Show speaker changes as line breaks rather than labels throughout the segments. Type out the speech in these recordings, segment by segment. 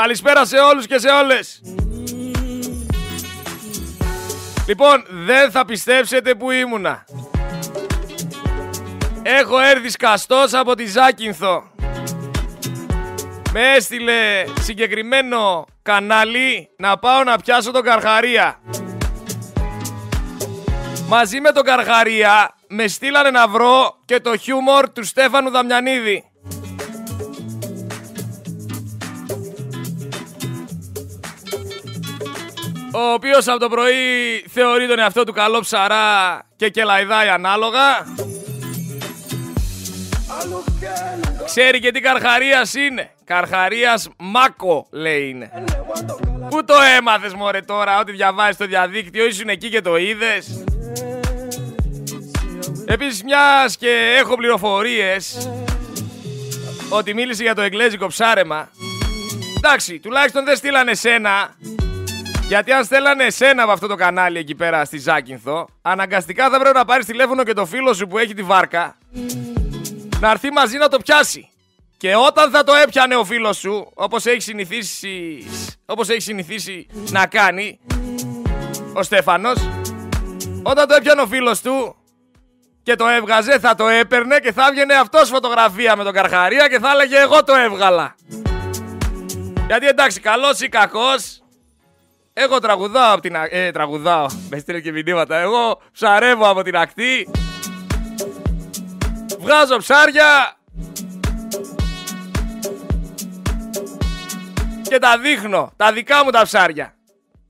Καλησπέρα σε όλους και σε όλες. Λοιπόν, δεν θα πιστέψετε που ήμουνα. Έχω έρθει σκαστός από τη Ζάκυνθο. Με έστειλε συγκεκριμένο κανάλι να πάω να πιάσω τον Καρχαρία. Μαζί με τον Καρχαρία με στείλανε να βρω και το χιούμορ του Στέφανου Δαμιανίδη. Ο οποίος από το πρωί θεωρεί τον εαυτό του καλό ψαρά και κελαϊδάει ανάλογα. Ξέρει και τι καρχαρίας είναι. Καρχαρίας Μάκο λέει είναι. Πού το έμαθες μωρέ τώρα ότι διαβάζεις στο διαδίκτυο ήσουν εκεί και το είδες. Επίσης μιας και έχω πληροφορίες ότι μίλησε για το εγγλέζικο ψάρεμα. Εντάξει, τουλάχιστον δεν στείλανε σένα. Γιατί αν στέλνανε εσένα από αυτό το κανάλι εκεί πέρα στη Ζάκυνθο, αναγκαστικά θα πρέπει να πάρεις τηλέφωνο και το φίλο σου που έχει τη βάρκα να έρθει μαζί να το πιάσει. Και όταν θα το έπιανε ο φίλος σου, όπως έχει συνηθίσει, όπως έχει συνηθίσει να κάνει ο Στέφανος, όταν το έπιανε ο φίλος του και το έβγαζε, θα το έπαιρνε και θα έβγαινε αυτός φωτογραφία με τον Καρχαρία και θα έλεγε εγώ το έβγαλα. Γιατί εντάξει, καλός ή κακός, εγώ τραγουδάω από την ακτή. Ε, τραγουδάω. Με στείλει και μηνύματα. Εγώ ψαρεύω από την ακτή. Βγάζω ψάρια. Και τα δείχνω. Τα δικά μου τα ψάρια.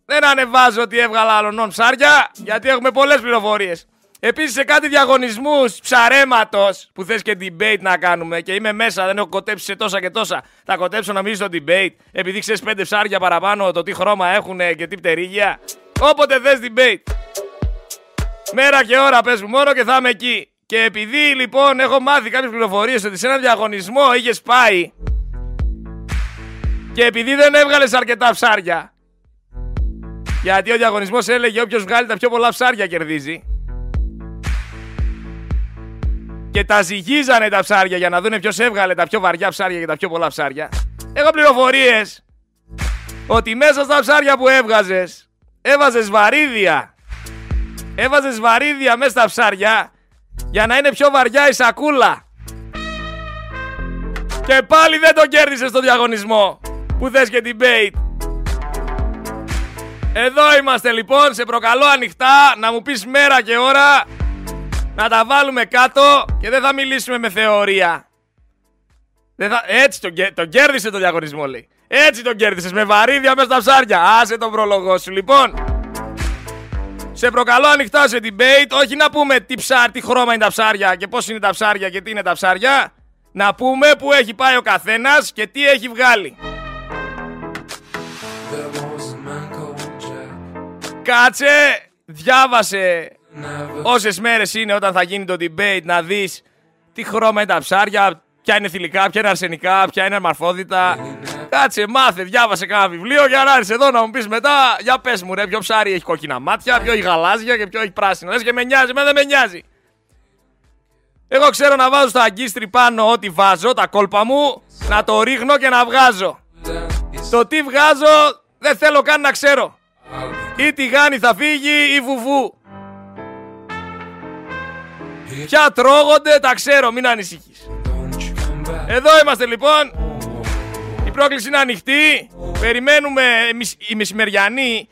Δεν ανεβάζω ότι έβγαλα άλλων ψάρια. Γιατί έχουμε πολλές πληροφορίες. Επίσης σε κάτι διαγωνισμούς ψαρέματος που θες και debate να κάνουμε και είμαι μέσα, δεν έχω κοτέψει σε τόσα και τόσα. Θα κοτέψω να στο debate επειδή ξέρεις πέντε ψάρια παραπάνω το τι χρώμα έχουν και τι πτερίγια. Όποτε θες debate. Μέρα και ώρα πες μου μόνο και θα είμαι εκεί. Και επειδή λοιπόν έχω μάθει κάποιες πληροφορίες ότι σε ένα διαγωνισμό είχες πάει και επειδή δεν έβγαλες αρκετά ψάρια γιατί ο διαγωνισμός έλεγε όποιος βγάλει τα πιο πολλά ψάρια κερδίζει και τα ζυγίζανε τα ψάρια για να δούνε ποιος έβγαλε τα πιο βαριά ψάρια και τα πιο πολλά ψάρια. Έχω πληροφορίες ότι μέσα στα ψάρια που έβγαζες έβαζες βαρύδια. Έβαζες βαρύδια μέσα στα ψάρια για να είναι πιο βαριά η σακούλα. Και πάλι δεν το κέρδισες στο διαγωνισμό που θες και debate. Εδώ είμαστε λοιπόν, σε προκαλώ ανοιχτά να μου πεις μέρα και ώρα να τα βάλουμε κάτω και δεν θα μιλήσουμε με θεωρία. Δεν θα... Έτσι τον, τον κέρδισε το διαγωνισμό λέει. Έτσι τον κέρδισες με βαρύδια μέσα στα ψάρια. Άσε τον πρόλογο σου λοιπόν. Σε προκαλώ ανοιχτά σε debate, όχι να πούμε τι, ψάρ, τι χρώμα είναι τα ψάρια και πώς είναι τα ψάρια και τι είναι τα ψάρια. Να πούμε που έχει πάει ο καθένας και τι έχει βγάλει. Κάτσε, διάβασε Όσες μέρες είναι όταν θα γίνει το debate να δεις τι χρώμα είναι τα ψάρια, ποια είναι θηλυκά, ποια είναι αρσενικά, ποια είναι αρμαρφόδητα. Κάτσε, μάθε, διάβασε κάνα βιβλίο για να έρθεις εδώ να μου πεις μετά. Για πες μου, ρε, ποιο ψάρι έχει κόκκινα μάτια, ποιο έχει γαλάζια και ποιο έχει πράσινο. Λες και με νοιάζει, με δεν με νοιάζει. Εγώ ξέρω να βάζω στα αγκίστρι πάνω ό,τι βάζω, τα κόλπα μου, να το ρίχνω και να βγάζω. Το τι βγάζω δεν θέλω καν να ξέρω. Ή τηγάνι θα φύγει ή βουβού. Ποια τρώγονται, τα ξέρω, μην ανησυχείς. Εδώ είμαστε λοιπόν. Η πρόκληση είναι ανοιχτή. Περιμένουμε η μεσημεριανή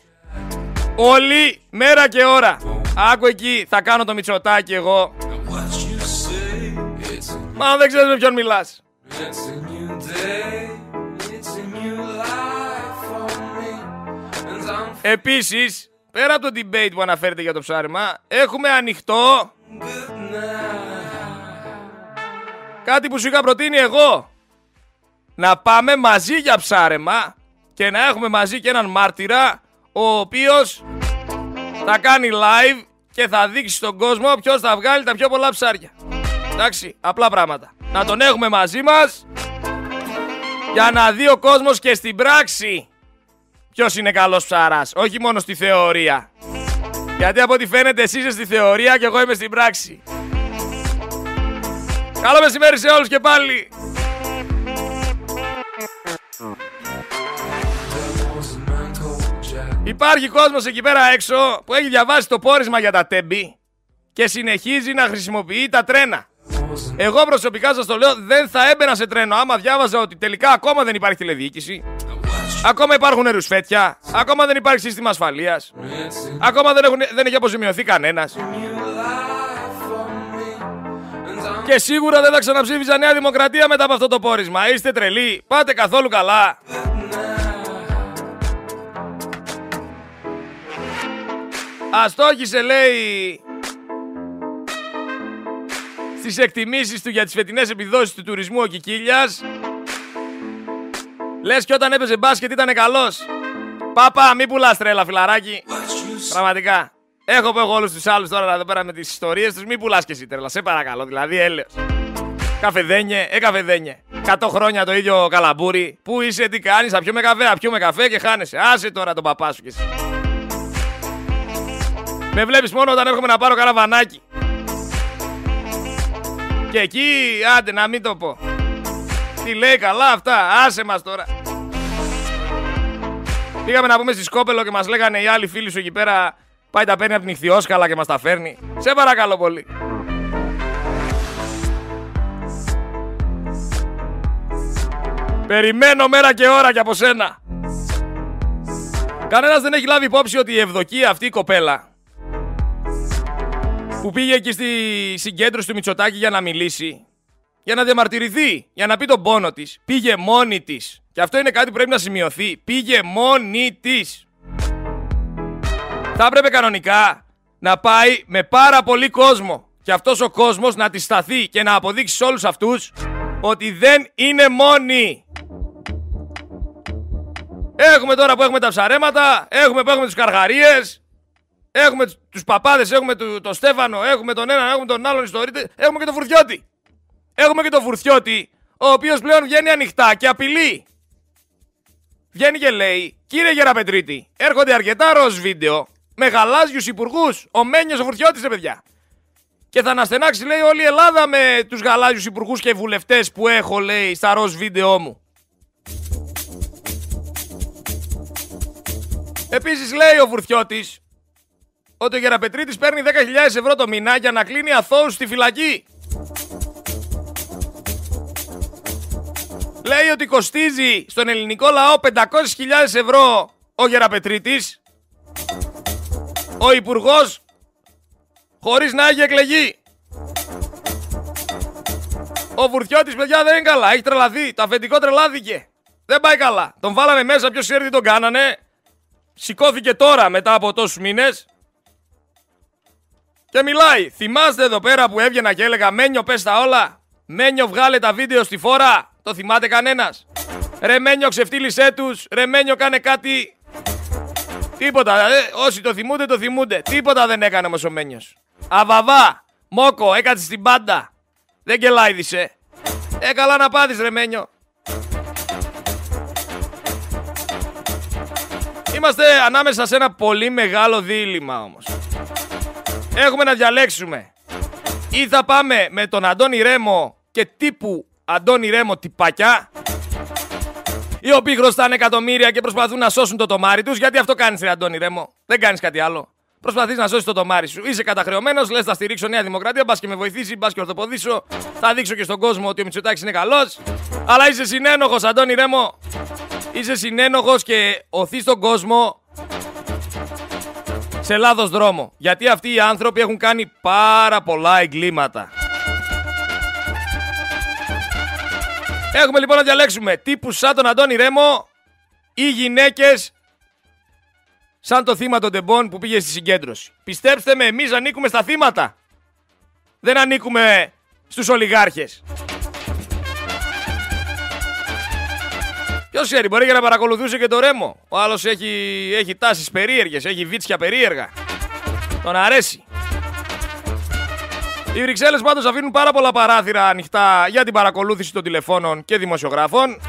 όλη μέρα και ώρα. Άκου εκεί, θα κάνω το μυτσοτάκι εγώ. Μα δεν ξέρεις με ποιον μιλάς. Επίσης, πέρα από το debate που αναφέρεται για το ψάρεμα, έχουμε ανοιχτό Κάτι που σου είχα προτείνει εγώ. Να πάμε μαζί για ψάρεμα και να έχουμε μαζί και έναν μάρτυρα ο οποίος θα κάνει live και θα δείξει στον κόσμο ποιος θα βγάλει τα πιο πολλά ψάρια. Εντάξει, απλά πράγματα. Να τον έχουμε μαζί μας για να δει ο κόσμος και στην πράξη ποιος είναι καλός ψαράς, όχι μόνο στη θεωρία. Γιατί από ό,τι φαίνεται εσύ είσαι στη θεωρία και εγώ είμαι στην πράξη. Καλό μεσημέρι σε όλους και πάλι. Υπάρχει κόσμος εκεί πέρα έξω που έχει διαβάσει το πόρισμα για τα τέμπη και συνεχίζει να χρησιμοποιεί τα τρένα. Εγώ προσωπικά σας το λέω δεν θα έμπαινα σε τρένο άμα διάβαζα ότι τελικά ακόμα δεν υπάρχει τηλεδιοίκηση. Ακόμα υπάρχουν ρουσφέτια. Ακόμα δεν υπάρχει σύστημα ασφαλείας. Ακόμα δεν, έχουν, δεν έχει αποζημιωθεί κανένας. Και σίγουρα δεν θα ξαναψήφιζα Νέα Δημοκρατία μετά από αυτό το πόρισμα. Είστε τρελοί. Πάτε καθόλου καλά. Αστόχησε λέει στις εκτιμήσεις του για τις φετινές επιδόσεις του τουρισμού ο Κικίλιας. Λες και όταν έπαιζε μπάσκετ ήταν καλός. Πάπα, μη πουλάς τρέλα φιλαράκι. Πραγματικά. Έχω πω εγώ όλους τους άλλους τώρα εδώ πέρα με τις ιστορίες τους. Μη πουλάς και εσύ τρέλα. Σε παρακαλώ. Δηλαδή έλεος. Καφεδένιε, ε καφεδένιε. 100 χρόνια το ίδιο καλαμπούρι. Πού είσαι, τι κάνεις, θα πιούμε καφέ, θα πιούμε καφέ και χάνεσαι. Άσε τώρα τον παπά σου κι εσύ. Με βλέπεις μόνο όταν έρχομαι να πάρω καραβανάκι. Και εκεί, άντε να μην το πω. Τι λέει καλά αυτά, άσε μας τώρα. Πήγαμε να πούμε στη Σκόπελο και μας λέγανε οι άλλοι φίλοι σου εκεί πέρα πάει τα παίρνει από την Ιχθυόσκαλα και μας τα φέρνει. Σε παρακαλώ πολύ. Περιμένω μέρα και ώρα και από σένα. Κανένας δεν έχει λάβει υπόψη ότι η ευδοκία αυτή η κοπέλα που πήγε εκεί στη συγκέντρωση του Μητσοτάκη για να μιλήσει, για να διαμαρτυρηθεί, για να πει τον πόνο της, πήγε μόνη της. Και αυτό είναι κάτι που πρέπει να σημειωθεί. Πήγε μόνη της. Θα έπρεπε κανονικά να πάει με πάρα πολύ κόσμο. Και αυτός ο κόσμος να τη σταθεί και να αποδείξει σε όλους αυτούς ότι δεν είναι μόνη. Έχουμε τώρα που έχουμε τα ψαρέματα, έχουμε που έχουμε τους καρχαρίες, έχουμε τους παπάδες, έχουμε το, το Στέφανο, έχουμε τον έναν, έχουμε τον άλλον ιστορίτε, έχουμε και τον Φουρτιώτη. Έχουμε και τον Φουρτιώτη, ο οποίος πλέον βγαίνει ανοιχτά και απειλεί. Βγαίνει και λέει, κύριε Γεραπετρίτη, έρχονται αρκετά ροζ βίντεο με γαλάζιους υπουργούς, ο Μένιος ο Φουρτιώτης, ρε παιδιά. Και θα αναστενάξει, λέει, όλη η Ελλάδα με τους γαλάζιους υπουργούς και βουλευτές που έχω, λέει, στα ροζ βίντεο μου. Επίσης λέει ο Βουρθιώτης ότι ο Γεραπετρίτης παίρνει 10.000 ευρώ το μήνα για να κλείνει αθώους στη φυλακή. Λέει ότι κοστίζει στον ελληνικό λαό 500.000 ευρώ ο Γεραπετρίτης, ο Υπουργός, χωρίς να έχει εκλεγεί. Ο Βουρθιώτης, παιδιά, δεν είναι καλά. Έχει τρελαθεί. Το αφεντικό τρελάθηκε. Δεν πάει καλά. Τον βάλανε μέσα, ποιος ξέρει τι τον κάνανε. Σηκώθηκε τώρα μετά από τόσους μήνες. Και μιλάει. Θυμάστε εδώ πέρα που έβγαινα και έλεγα Μένιο πες τα όλα. Μένιο βγάλε τα βίντεο στη φόρα. Το θυμάται κανένας; Ρε Μένιο ξεφτύλισέ τους. Ρε Μένιο κάνε κάτι. Τίποτα. Ε, όσοι το θυμούνται το θυμούνται. Τίποτα δεν έκανε όμως ο Μένιος. Αβαβά. Μόκο. Έκατσε στην πάντα. Δεν κελάιδισε. Ε, καλά να πάθεις ρε Μένιο. Είμαστε ανάμεσα σε ένα πολύ μεγάλο δίλημα όμως. Έχουμε να διαλέξουμε. Ή θα πάμε με τον Αντώνη Ρέμο και τύπου Αντώνη Ρέμο τυπάκια οι οποίοι χρωστάνε εκατομμύρια και προσπαθούν να σώσουν το τομάρι τους γιατί αυτό κάνεις ρε Αντώνη Ρέμο; Δεν κάνεις κάτι άλλο. Προσπαθείς να σώσεις το τομάρι σου. Είσαι καταχρεωμένος, λες θα στηρίξω Νέα Δημοκρατία, μπας και με βοηθήσει, μπας και ορθοποδήσω. Θα δείξω και στον κόσμο ότι ο Μητσοτάκης είναι καλός. Αλλά είσαι συνένοχος, Αντώνη Ρέμο. Είσαι συνένοχος και οθεί τον κόσμο σε λάθος δρόμο. Γιατί αυτοί οι άνθρωποι έχουν κάνει πάρα πολλά εγκλήματα. Έχουμε λοιπόν να διαλέξουμε τύπου σαν τον Αντώνη Ρέμο ή γυναίκες σαν το θύμα των τεμπών που πήγε στη συγκέντρωση. Πιστέψτε με, εμείς ανήκουμε στα θύματα. Δεν ανήκουμε στους ολιγάρχες. Ποιος ξέρει, μπορεί και να παρακολουθούσε και το ρέμο. Ο άλλος έχει, έχει τάσεις περίεργες, έχει βίτσια περίεργα. Τον αρέσει. Οι Βρυξέλλες πάντως αφήνουν πάρα πολλά παράθυρα ανοιχτά για την παρακολούθηση των τηλεφώνων και δημοσιογράφων.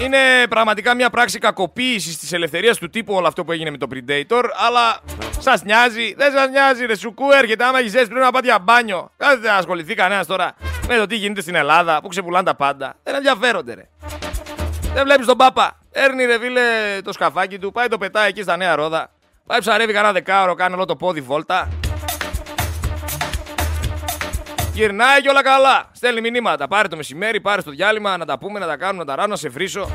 Είναι πραγματικά μια πράξη κακοποίησης της ελευθερίας του τύπου όλο αυτό που έγινε με το Predator. Αλλά σας νοιάζει, δεν σας νοιάζει, ρε σουκού έρχεται. Άμα έχεις ζέσει πρέπει να πάτε για μπάνιο. Κάθετε να ασχοληθεί κανένας τώρα με το τι γίνεται στην Ελλάδα που ξεπουλάνε τα πάντα. Δεν ενδιαφέρονται, ρε. Δεν βλέπεις τον Πάπα. Έρνει ρε φίλε το σκαφάκι του, πάει το πετάει εκεί στα νέα ρόδα. Πάει ψαρεύει κανένα δεκάωρο, κάνει όλο το πόδι βόλτα. Γυρνάει και όλα καλά. Στέλνει μηνύματα. Πάρε το μεσημέρι, πάρε το διάλειμμα, να τα πούμε, να τα κάνουμε, να τα ράνω, να σε βρίσω.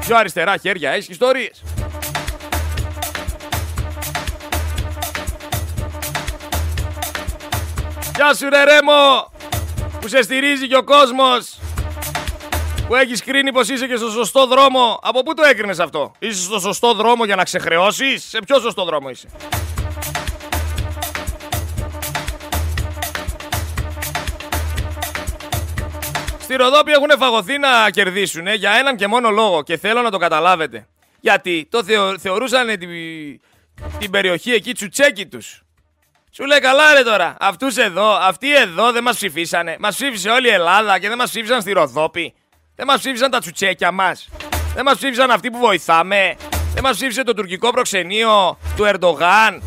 Πιο αριστερά χέρια έχεις ιστορίες. Γεια σου ρε Ρέμο που σε στηρίζει και ο κόσμος που έχεις κρίνει πως είσαι και στο σωστό δρόμο. Από πού το έκρινες αυτό; Είσαι στο σωστό δρόμο για να ξεχρεώσεις; Σε ποιο σωστό δρόμο είσαι; Στη Ροδόπη έχουν φαγωθεί να κερδίσουν για έναν και μόνο λόγο και θέλω να το καταλάβετε. Γιατί το θεω, θεωρούσαν την, την περιοχή εκεί τσουτσέκι τους. Σου λέει καλά ρε τώρα, αυτούς εδώ, αυτοί εδώ δεν μας ψηφίσανε. Μας ψήφισε όλη η Ελλάδα και δεν μας ψήφισαν στη Ροδόπη. Δεν μας ψήφισαν τα τσουτσέκια μας. Δεν μας ψήφισαν αυτοί που βοηθάμε. Δεν μας ψήφισε το τουρκικό προξενείο του Ερντογάν.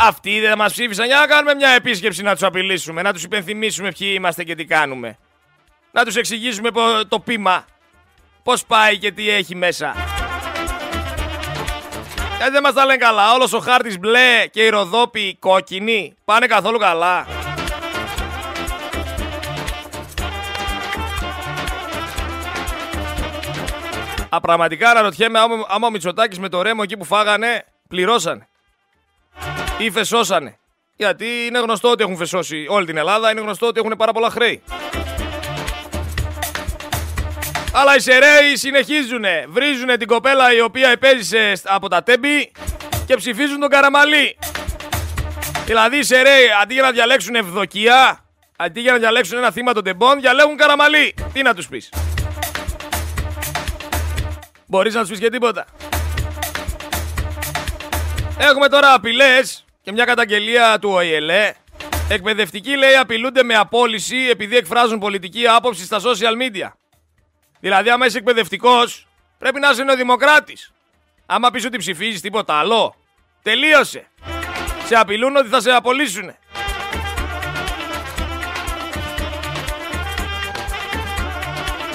Αυτοί δεν μας ψήφισαν. Για να κάνουμε μια επίσκεψη να τους απειλήσουμε, να τους υπενθυμίσουμε ποιοι είμαστε και τι κάνουμε. Να τους εξηγήσουμε το πείμα. Πώς πάει και τι έχει μέσα. Γιατί δεν μας τα λένε καλά. Όλος ο χάρτης μπλε και η ροδόπη κόκκινη. Πάνε καθόλου καλά. Α, πραγματικά αναρωτιέμαι άμα, άμα ο Μητσοτάκης με το ρέμο εκεί που φάγανε πληρώσανε. Ή φεσώσανε. Γιατί είναι γνωστό ότι έχουν φεσώσει όλη την Ελλάδα, είναι γνωστό ότι έχουν πάρα πολλά χρέη. Αλλά οι Σεραίοι συνεχίζουνε. Βρίζουνε την κοπέλα η οποία επέζησε από τα τέμπη και ψηφίζουν τον Καραμαλή. Δηλαδή οι Σεραίοι αντί για να διαλέξουν ευδοκία, αντί για να διαλέξουν ένα θύμα των τεμπών, διαλέγουν Καραμαλή. Τι να τους πεις. Μπορείς να τους πεις και τίποτα. Έχουμε τώρα απειλές και μια καταγγελία του ΟΗΕΛΕ. Εκπαιδευτικοί λέει απειλούνται με απόλυση επειδή εκφράζουν πολιτική άποψη στα social media. Δηλαδή, άμα είσαι εκπαιδευτικός, πρέπει να είσαι νεοδημοκράτης. Άμα πεις ότι ψηφίζεις τίποτα άλλο, τελείωσε. Σε απειλούν ότι θα σε απολύσουν.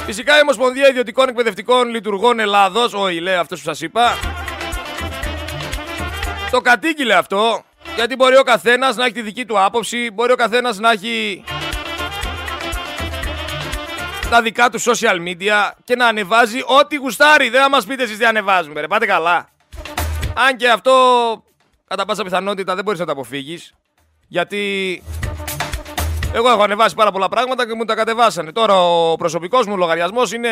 Φυσικά η Ομοσπονδία Ιδιωτικών Εκπαιδευτικών Λειτουργών Ελλάδος, ο ΙΛΕ, αυτός που σας είπα, το κατήγγειλε αυτό, γιατί μπορεί ο καθένας να έχει τη δική του άποψη, μπορεί ο καθένας να έχει τα δικά του social media και να ανεβάζει ό,τι γουστάρει. Δεν θα μας πείτε εσείς τι ανεβάζουμε, ρε. Πάτε καλά. Αν και αυτό κατά πάσα πιθανότητα δεν μπορείς να το αποφύγεις. Γιατί εγώ έχω ανεβάσει πάρα πολλά πράγματα και μου τα κατεβάσανε. Τώρα ο προσωπικός μου λογαριασμός είναι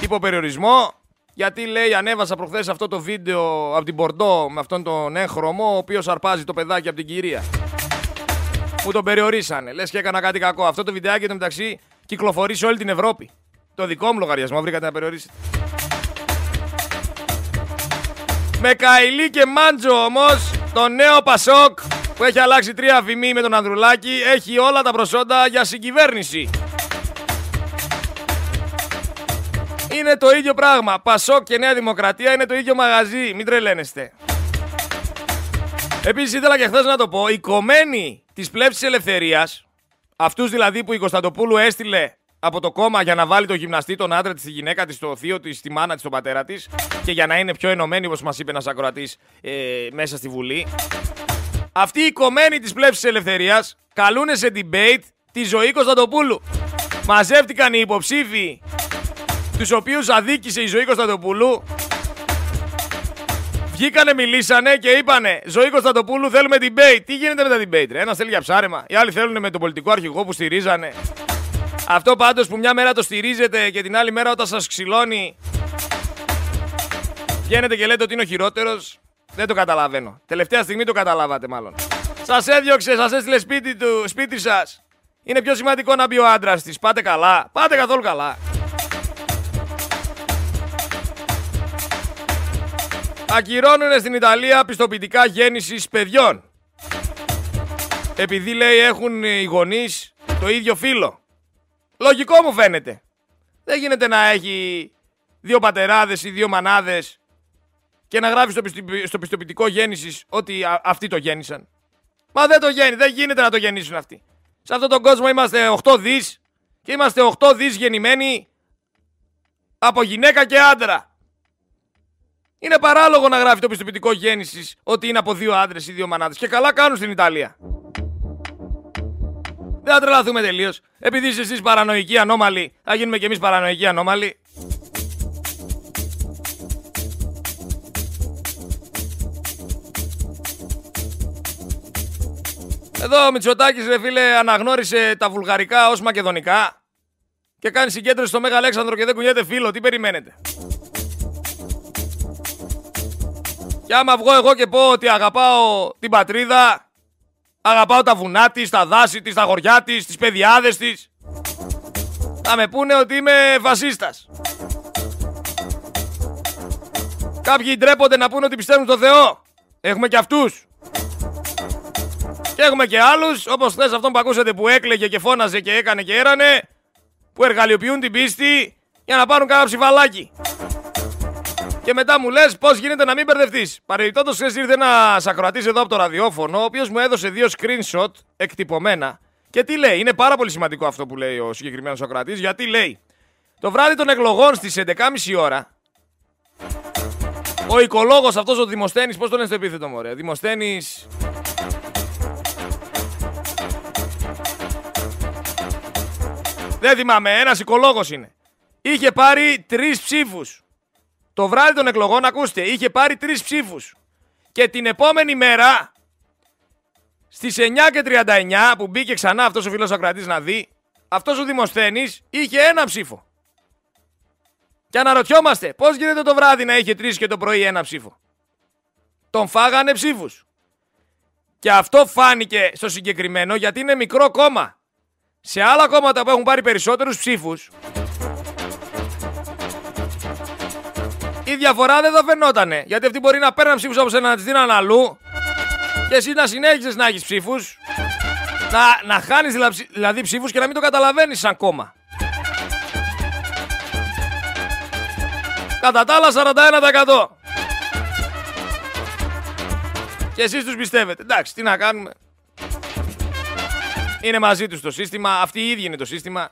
υποπεριορισμό. Γιατί λέει ανέβασα προχθές αυτό το βίντεο από την Πορντό με αυτόν τον έγχρωμο ο οποίος αρπάζει το παιδάκι από την κυρία. Μου τον περιορίσανε. Λες και έκανα κάτι κακό. Αυτό το βιντεάκι το μεταξύ κυκλοφορεί σε όλη την Ευρώπη. Το δικό μου λογαριασμό βρήκατε να περιορίσετε. Με Καηλή και Μάντζο όμως, το νέο Πασόκ που έχει αλλάξει τρία βημή με τον Ανδρουλάκη έχει όλα τα προσόντα για συγκυβέρνηση. Είναι το ίδιο πράγμα. Πασόκ και Νέα Δημοκρατία είναι το ίδιο μαγαζί. Μην τρελαίνεστε. Επίσης ήθελα και χθες να το πω, οι κομμένοι της πλεύσης ελευθερίας Αυτούς δηλαδή που η Κωνσταντοπούλου έστειλε από το κόμμα για να βάλει το γυμναστή, τον άντρα της, τη γυναίκα της, το θείο της, τη μάνα της, τον πατέρα της και για να είναι πιο ενωμένη, όπως μας είπε ένας ακροατής ε, μέσα στη Βουλή. Αυτοί οι κομμένοι της πλεύσης ελευθερίας καλούν σε debate τη ζωή Κωνσταντοπούλου. Μαζεύτηκαν οι υποψήφοι τους οποίους αδίκησε η ζωή Κωνσταντοπούλου Βγήκανε, μιλήσανε και είπανε Ζωή Κωνσταντοπούλου θέλουμε debate. Τι γίνεται με τα debate, ρε; Ένας θέλει για ψάρεμα. Οι άλλοι θέλουν με τον πολιτικό αρχηγό που στηρίζανε. Αυτό πάντως που μια μέρα το στηρίζετε και την άλλη μέρα όταν σας ξυλώνει βγαίνετε και λέτε ότι είναι ο χειρότερος. Δεν το καταλαβαίνω. Τελευταία στιγμή το καταλάβατε μάλλον. Σας έδιωξε, σας έστειλε σπίτι, του, σπίτι σας. Είναι πιο σημαντικό να μπει ο άντρας της. Πάτε καλά. Πάτε καθόλου καλά. Ακυρώνουν στην Ιταλία πιστοποιητικά γέννησης παιδιών. Επειδή λέει έχουν οι γονείς το ίδιο φίλο. Λογικό μου φαίνεται. Δεν γίνεται να έχει δύο πατεράδες ή δύο μανάδες και να γράφεις στο πιστοποιητικό γέννησης ότι αυτοί το γέννησαν. Μα δεν το γέννη, δεν γίνεται να το γεννήσουν αυτοί. Σε αυτόν τον κόσμο είμαστε 8 δις και είμαστε 8 δις γεννημένοι Από γυναίκα και άντρα. Είναι παράλογο να γράφει το πιστοποιητικό γέννησης ότι είναι από δύο άντρες ή δύο μανάδες. Και καλά κάνουν στην Ιταλία. Δεν θα τρελαθούμε τελείως. Επειδή είστε εσείς παρανοϊκοί ανώμαλοι, θα γίνουμε κι εμείς παρανοϊκοί ανώμαλοι. Εδώ ο Μητσοτάκης ρε φίλε αναγνώρισε τα βουλγαρικά ως μακεδονικά και κάνει συγκέντρωση στο Μέγα Αλέξανδρο και δεν κουνιέται φίλο. Τι περιμένετε; Και άμα βγω εγώ και πω ότι αγαπάω την πατρίδα, αγαπάω τα βουνά της, τα δάση της, τα χωριά της, τις παιδιάδες της, θα με πούνε ότι είμαι φασίστας. Κάποιοι ντρέπονται να πούνε ότι πιστεύουν στο Θεό. Έχουμε και αυτούς. Και έχουμε και άλλους, όπως χθες αυτόν που ακούσατε που έκλαιγε και φώναζε και έκανε και έρανε, που εργαλειοποιούν την πίστη για να πάρουν κάνα ψηφαλάκι. Και μετά μου λες πώς γίνεται να μην μπερδευτείς. Παρεμπιπτόντως, χθε ήρθε ένας ακροατής εδώ από το ραδιόφωνο, ο οποίος μου έδωσε δύο screenshot εκτυπωμένα. Και τι λέει, είναι πάρα πολύ σημαντικό αυτό που λέει ο συγκεκριμένος ακροατής, γιατί λέει το βράδυ των εκλογών στις 11.30 ώρα, ο οικολόγος αυτός ο Δημοσθένης, πώς τον λένε στο επίθετο μου, ωραία. Δεν θυμάμαι, ένας οικολόγος είναι. Είχε πάρει τρεις ψήφους. Το βράδυ των εκλογών, ακούστε, είχε πάρει τρεις ψήφους. Και την επόμενη μέρα, στις 9.39 που μπήκε ξανά αυτός ο φίλος Ακρατή να δει, αυτός ο Δημοσθένης είχε ένα ψήφο. Και αναρωτιόμαστε, πώς γίνεται το βράδυ να είχε τρεις και το πρωί ένα ψήφο; Τον φάγανε ψήφους. Και αυτό φάνηκε στο συγκεκριμένο γιατί είναι μικρό κόμμα. Σε άλλα κόμματα που έχουν πάρει περισσότερους ψήφους, η διαφορά δεν θα φαινότανε. Γιατί αυτοί μπορεί να παίρνουν ψήφους από σένα να τις δίνουν αλλού και εσύ να συνέχιζες να έχεις ψήφους, να, να χάνεις δηλαδή ψήφους και να μην το καταλαβαίνεις σαν κόμμα. Κατά τα άλλα 41%. Και εσείς τους πιστεύετε. Εντάξει, τι να κάνουμε. Είναι μαζί τους το σύστημα, αυτοί οι ίδιοι είναι το σύστημα.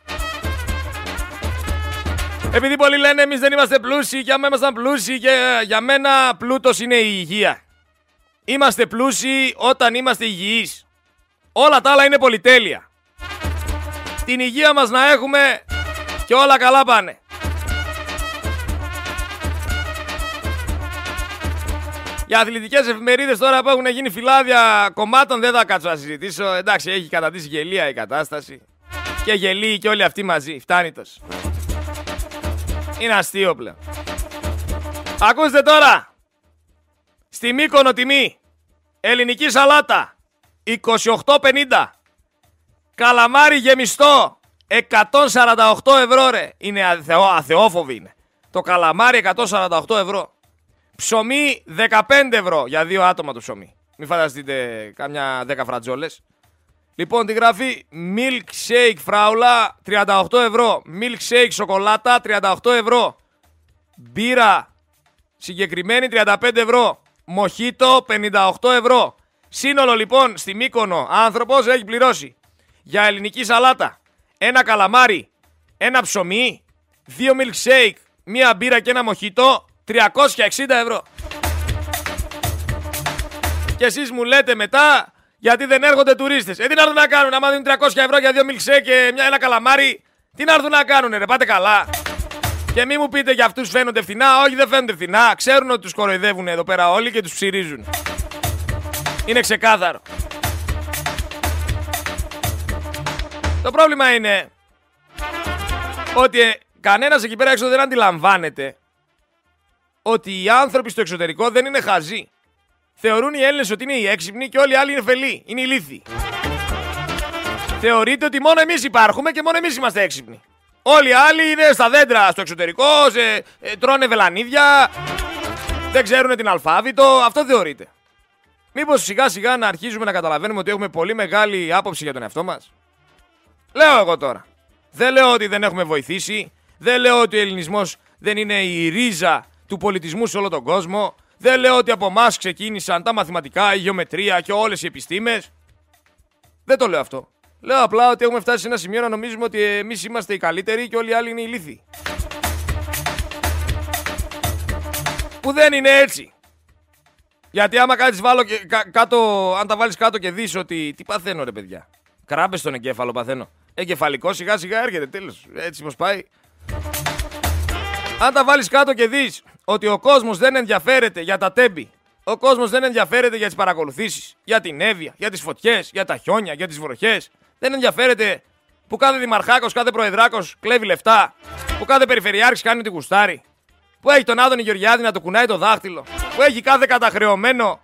Επειδή πολλοί λένε εμείς δεν είμαστε πλούσιοι και άμα ήμασταν πλούσιοι και για μένα πλούτος είναι η υγεία. Είμαστε πλούσιοι όταν είμαστε υγιείς. Όλα τα άλλα είναι πολυτέλεια. Την υγεία μας να έχουμε και όλα καλά πάνε. Για αθλητικές εφημερίδες τώρα που έχουν γίνει φυλάδια κομμάτων δεν θα κάτσω να συζητήσω. Εντάξει, έχει κατατήσει γελία η κατάσταση. Και γελίοι και όλοι αυτοί μαζί. Φτάνει τόσο. Είναι αστείο πλέον. Ακούστε τώρα. Στη Μύκονο τιμή. Ελληνική σαλάτα. 28,50. Καλαμάρι γεμιστό. 148 ευρώ ρε. Είναι αθεό, αθεόφοβη είναι. Το καλαμάρι 148 ευρώ. Ψωμί 15 ευρώ για δύο άτομα το ψωμί. Μην φανταστείτε κάμια 10 φρατζόλες. Λοιπόν, τη γράφει Milkshake φράουλα 38 ευρώ. Milkshake σοκολάτα 38 ευρώ. Μπύρα συγκεκριμένη 35 ευρώ. Μοχίτο 58 ευρώ. Σύνολο λοιπόν στη Μύκονο άνθρωπος έχει πληρώσει για ελληνική σαλάτα ένα καλαμάρι, ένα ψωμί, δύο milkshake, μία μπύρα και ένα μοχίτο 360 ευρώ. Και εσείς μου λέτε μετά γιατί δεν έρχονται τουρίστες. Ε, τι να έρθουν να κάνουν, άμα δίνουν 300 ευρώ για δύο μιλξέ και μια, ένα καλαμάρι. Τι να έρθουν να κάνουν, ρε, πάτε καλά. Και μη μου πείτε για αυτούς φαίνονται φθηνά. Όχι, δεν φαίνονται φθηνά. Ξέρουν ότι τους κοροϊδεύουν εδώ πέρα όλοι και τους ψυρίζουν. Είναι ξεκάθαρο. Το πρόβλημα είναι ότι ε, κανένας εκεί πέρα έξω δεν αντιλαμβάνεται ότι οι άνθρωποι στο εξωτερικό δεν είναι χαζοί. Θεωρούν οι Έλληνες ότι είναι οι έξυπνοι και όλοι οι άλλοι είναι φελοί. Είναι ηλίθιοι. Θεωρείτε ότι μόνο εμείς υπάρχουμε και μόνο εμείς είμαστε έξυπνοι. Όλοι οι άλλοι είναι στα δέντρα στο εξωτερικό, σε, ε, τρώνε βελανίδια, δεν ξέρουν την αλφάβητο. Αυτό θεωρείτε. Μήπως σιγά σιγά να αρχίζουμε να καταλαβαίνουμε ότι έχουμε πολύ μεγάλη άποψη για τον εαυτό μας; Λέω εγώ τώρα. Δεν λέω ότι δεν έχουμε βοηθήσει. Δεν λέω ότι ο ελληνισμός δεν είναι η ρίζα του πολιτισμού σε όλο τον κόσμο. Δεν λέω ότι από εμάς ξεκίνησαν τα μαθηματικά, η γεωμετρία και όλες οι επιστήμες. Δεν το λέω αυτό. Λέω απλά ότι έχουμε φτάσει σε ένα σημείο να νομίζουμε ότι εμείς είμαστε οι καλύτεροι και όλοι οι άλλοι είναι οι λύθοι. που δεν είναι έτσι. Γιατί άμα κάτι βάλω και, κάτω, αν τα βάλεις κάτω και δεις ότι τι παθαίνω ρε παιδιά. Κράμπες στον εγκέφαλο παθαίνω. Εγκεφαλικό σιγά σιγά έρχεται τέλος. Έτσι πως πάει. Αν τα βάλεις κάτω και δεις ότι ο κόσμος δεν ενδιαφέρεται για τα τέμπη. Ο κόσμος δεν ενδιαφέρεται για τις παρακολουθήσεις, για την έβεια, για τις φωτιές, για τα χιόνια, για τις βροχές. Δεν ενδιαφέρεται που κάθε δημαρχάκος, κάθε προεδράκος κλέβει λεφτά, που κάθε περιφερειάρχης κάνει ό,τι γουστάρει, που έχει τον Άδωνη Γεωργιάδη να του κουνάει το δάχτυλο, που έχει κάθε καταχρεωμένο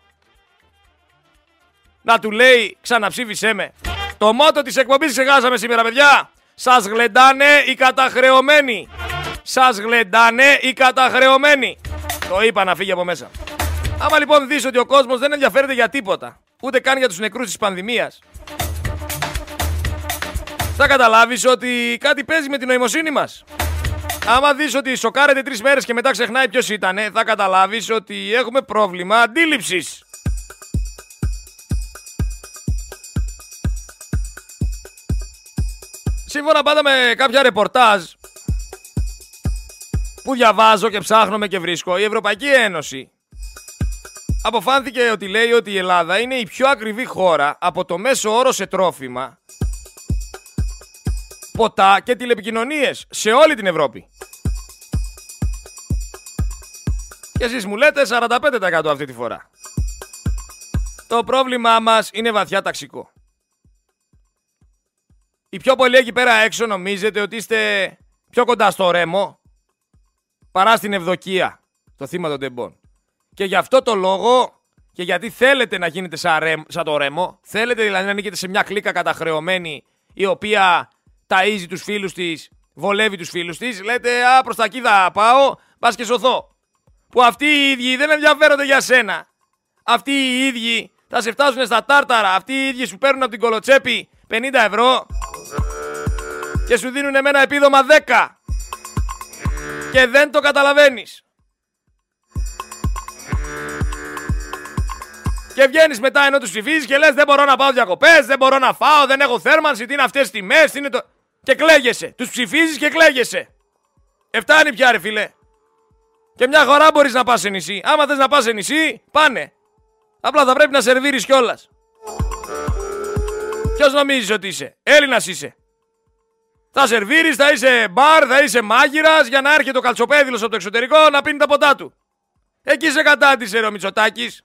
να του λέει ξαναψήφισέ με. Το μότο της εκπομπής ξεχάσαμε σήμερα παιδιά. Σας γλεντάνε οι καταχρεωμένοι. Σας γλεντάνε οι καταχρεωμένοι. Το είπα να φύγει από μέσα. Άμα λοιπόν δεις ότι ο κόσμος δεν ενδιαφέρεται για τίποτα, ούτε καν για τους νεκρούς της πανδημίας, θα καταλάβεις ότι κάτι παίζει με την νοημοσύνη μας. Άμα δεις ότι σοκάρεται τρεις μέρες και μετά ξεχνάει ποιος ήταν, θα καταλάβεις ότι έχουμε πρόβλημα αντίληψης. Σύμφωνα πάντα με κάποια ρεπορτάζ που διαβάζω και ψάχνω και βρίσκω, η Ευρωπαϊκή Ένωση αποφάνθηκε ότι λέει ότι η Ελλάδα είναι η πιο ακριβή χώρα από το μέσο όρο σε τρόφιμα, ποτά και τηλεπικοινωνίες σε όλη την Ευρώπη. Και εσείς μου λέτε 45% αυτή τη φορά. Το πρόβλημά μας είναι βαθιά ταξικό. Οι πιο πολλοί εκεί πέρα έξω νομίζετε ότι είστε πιο κοντά στο ρέμο παρά στην ευδοκία, το θύμα των τεμπών. Και γι' αυτό το λόγο και γιατί θέλετε να γίνετε σαν, σαν το ρέμο, θέλετε δηλαδή να νίκετε σε μια κλίκα καταχρεωμένη η οποία ταΐζει τους φίλους της, βολεύει τους φίλους της, λέτε «Α, προς τα εκεί θα πάω, πας και σωθώ». Που αυτοί οι ίδιοι δεν ενδιαφέρονται για σένα. Αυτοί οι ίδιοι θα σε φτάσουν στα τάρταρα. Αυτοί οι ίδιοι σου παίρνουν από την κολοτσέπη 50 ευρώ και σου δίνουν εμένα επίδομα 10 και δεν το καταλαβαίνεις. Και βγαίνεις μετά ενώ τους ψηφίζεις και λες: Δεν μπορώ να πάω διακοπές, δεν μπορώ να φάω, δεν έχω θέρμανση, τι είναι αυτές τις τιμές, τι είναι το. Και κλαίγεσαι. Τους ψηφίζεις και κλαίγεσαι. Εφτάνει πια, ρε φίλε. Και μια χωρά μπορείς να πας σε νησί. Άμα θες να πας σε νησί, πάνε. Απλά θα πρέπει να σερβίρεις κιόλας. Ποιος νομίζεις ότι είσαι, Έλληνας είσαι. Θα σερβίρεις, θα είσαι μπαρ, θα είσαι μάγειρας για να έρχεται ο καλτσοπέδιλος από το εξωτερικό να πίνει τα ποτά του. Εκεί σε κατάντησε, ρε ο Μητσοτάκης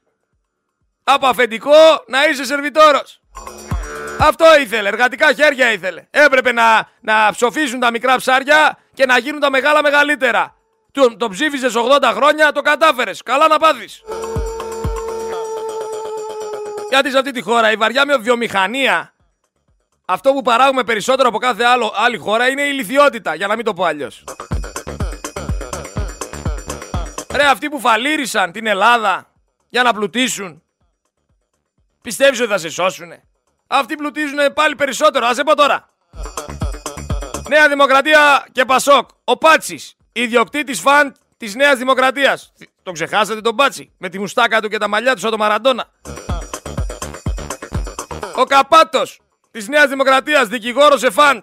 από αφεντικό να είσαι σερβιτόρος. Αυτό ήθελε, εργατικά χέρια ήθελε. Έπρεπε να, να ψοφήσουν τα μικρά ψάρια και να γίνουν τα μεγάλα μεγαλύτερα. Το, το ψήφισες 80 χρόνια, το κατάφερες. Καλά να πάθεις. Γιατί σε αυτή τη χώρα η βαριά με βιομηχανία, αυτό που παράγουμε περισσότερο από κάθε άλλο, άλλη χώρα είναι η λιθιότητα, για να μην το πω αλλιώς. Ρε αυτοί που φαλήρισαν την Ελλάδα για να πλουτίσουν Πιστεύεις ότι θα σε σώσουνε; Αυτοί πλουτίζουν πάλι περισσότερο. Ας πω τώρα. Νέα Δημοκρατία και Πασόκ. Ο Πάτσης, ιδιοκτήτης φαν της Νέας Δημοκρατίας. Τον ξεχάσατε τον Πάτσι, με τη μουστάκα του και τα μαλλιά του σαν τον Μαραντόνα. Ο Καπάτος, της Νέας Δημοκρατίας, δικηγόρος σε φαντ.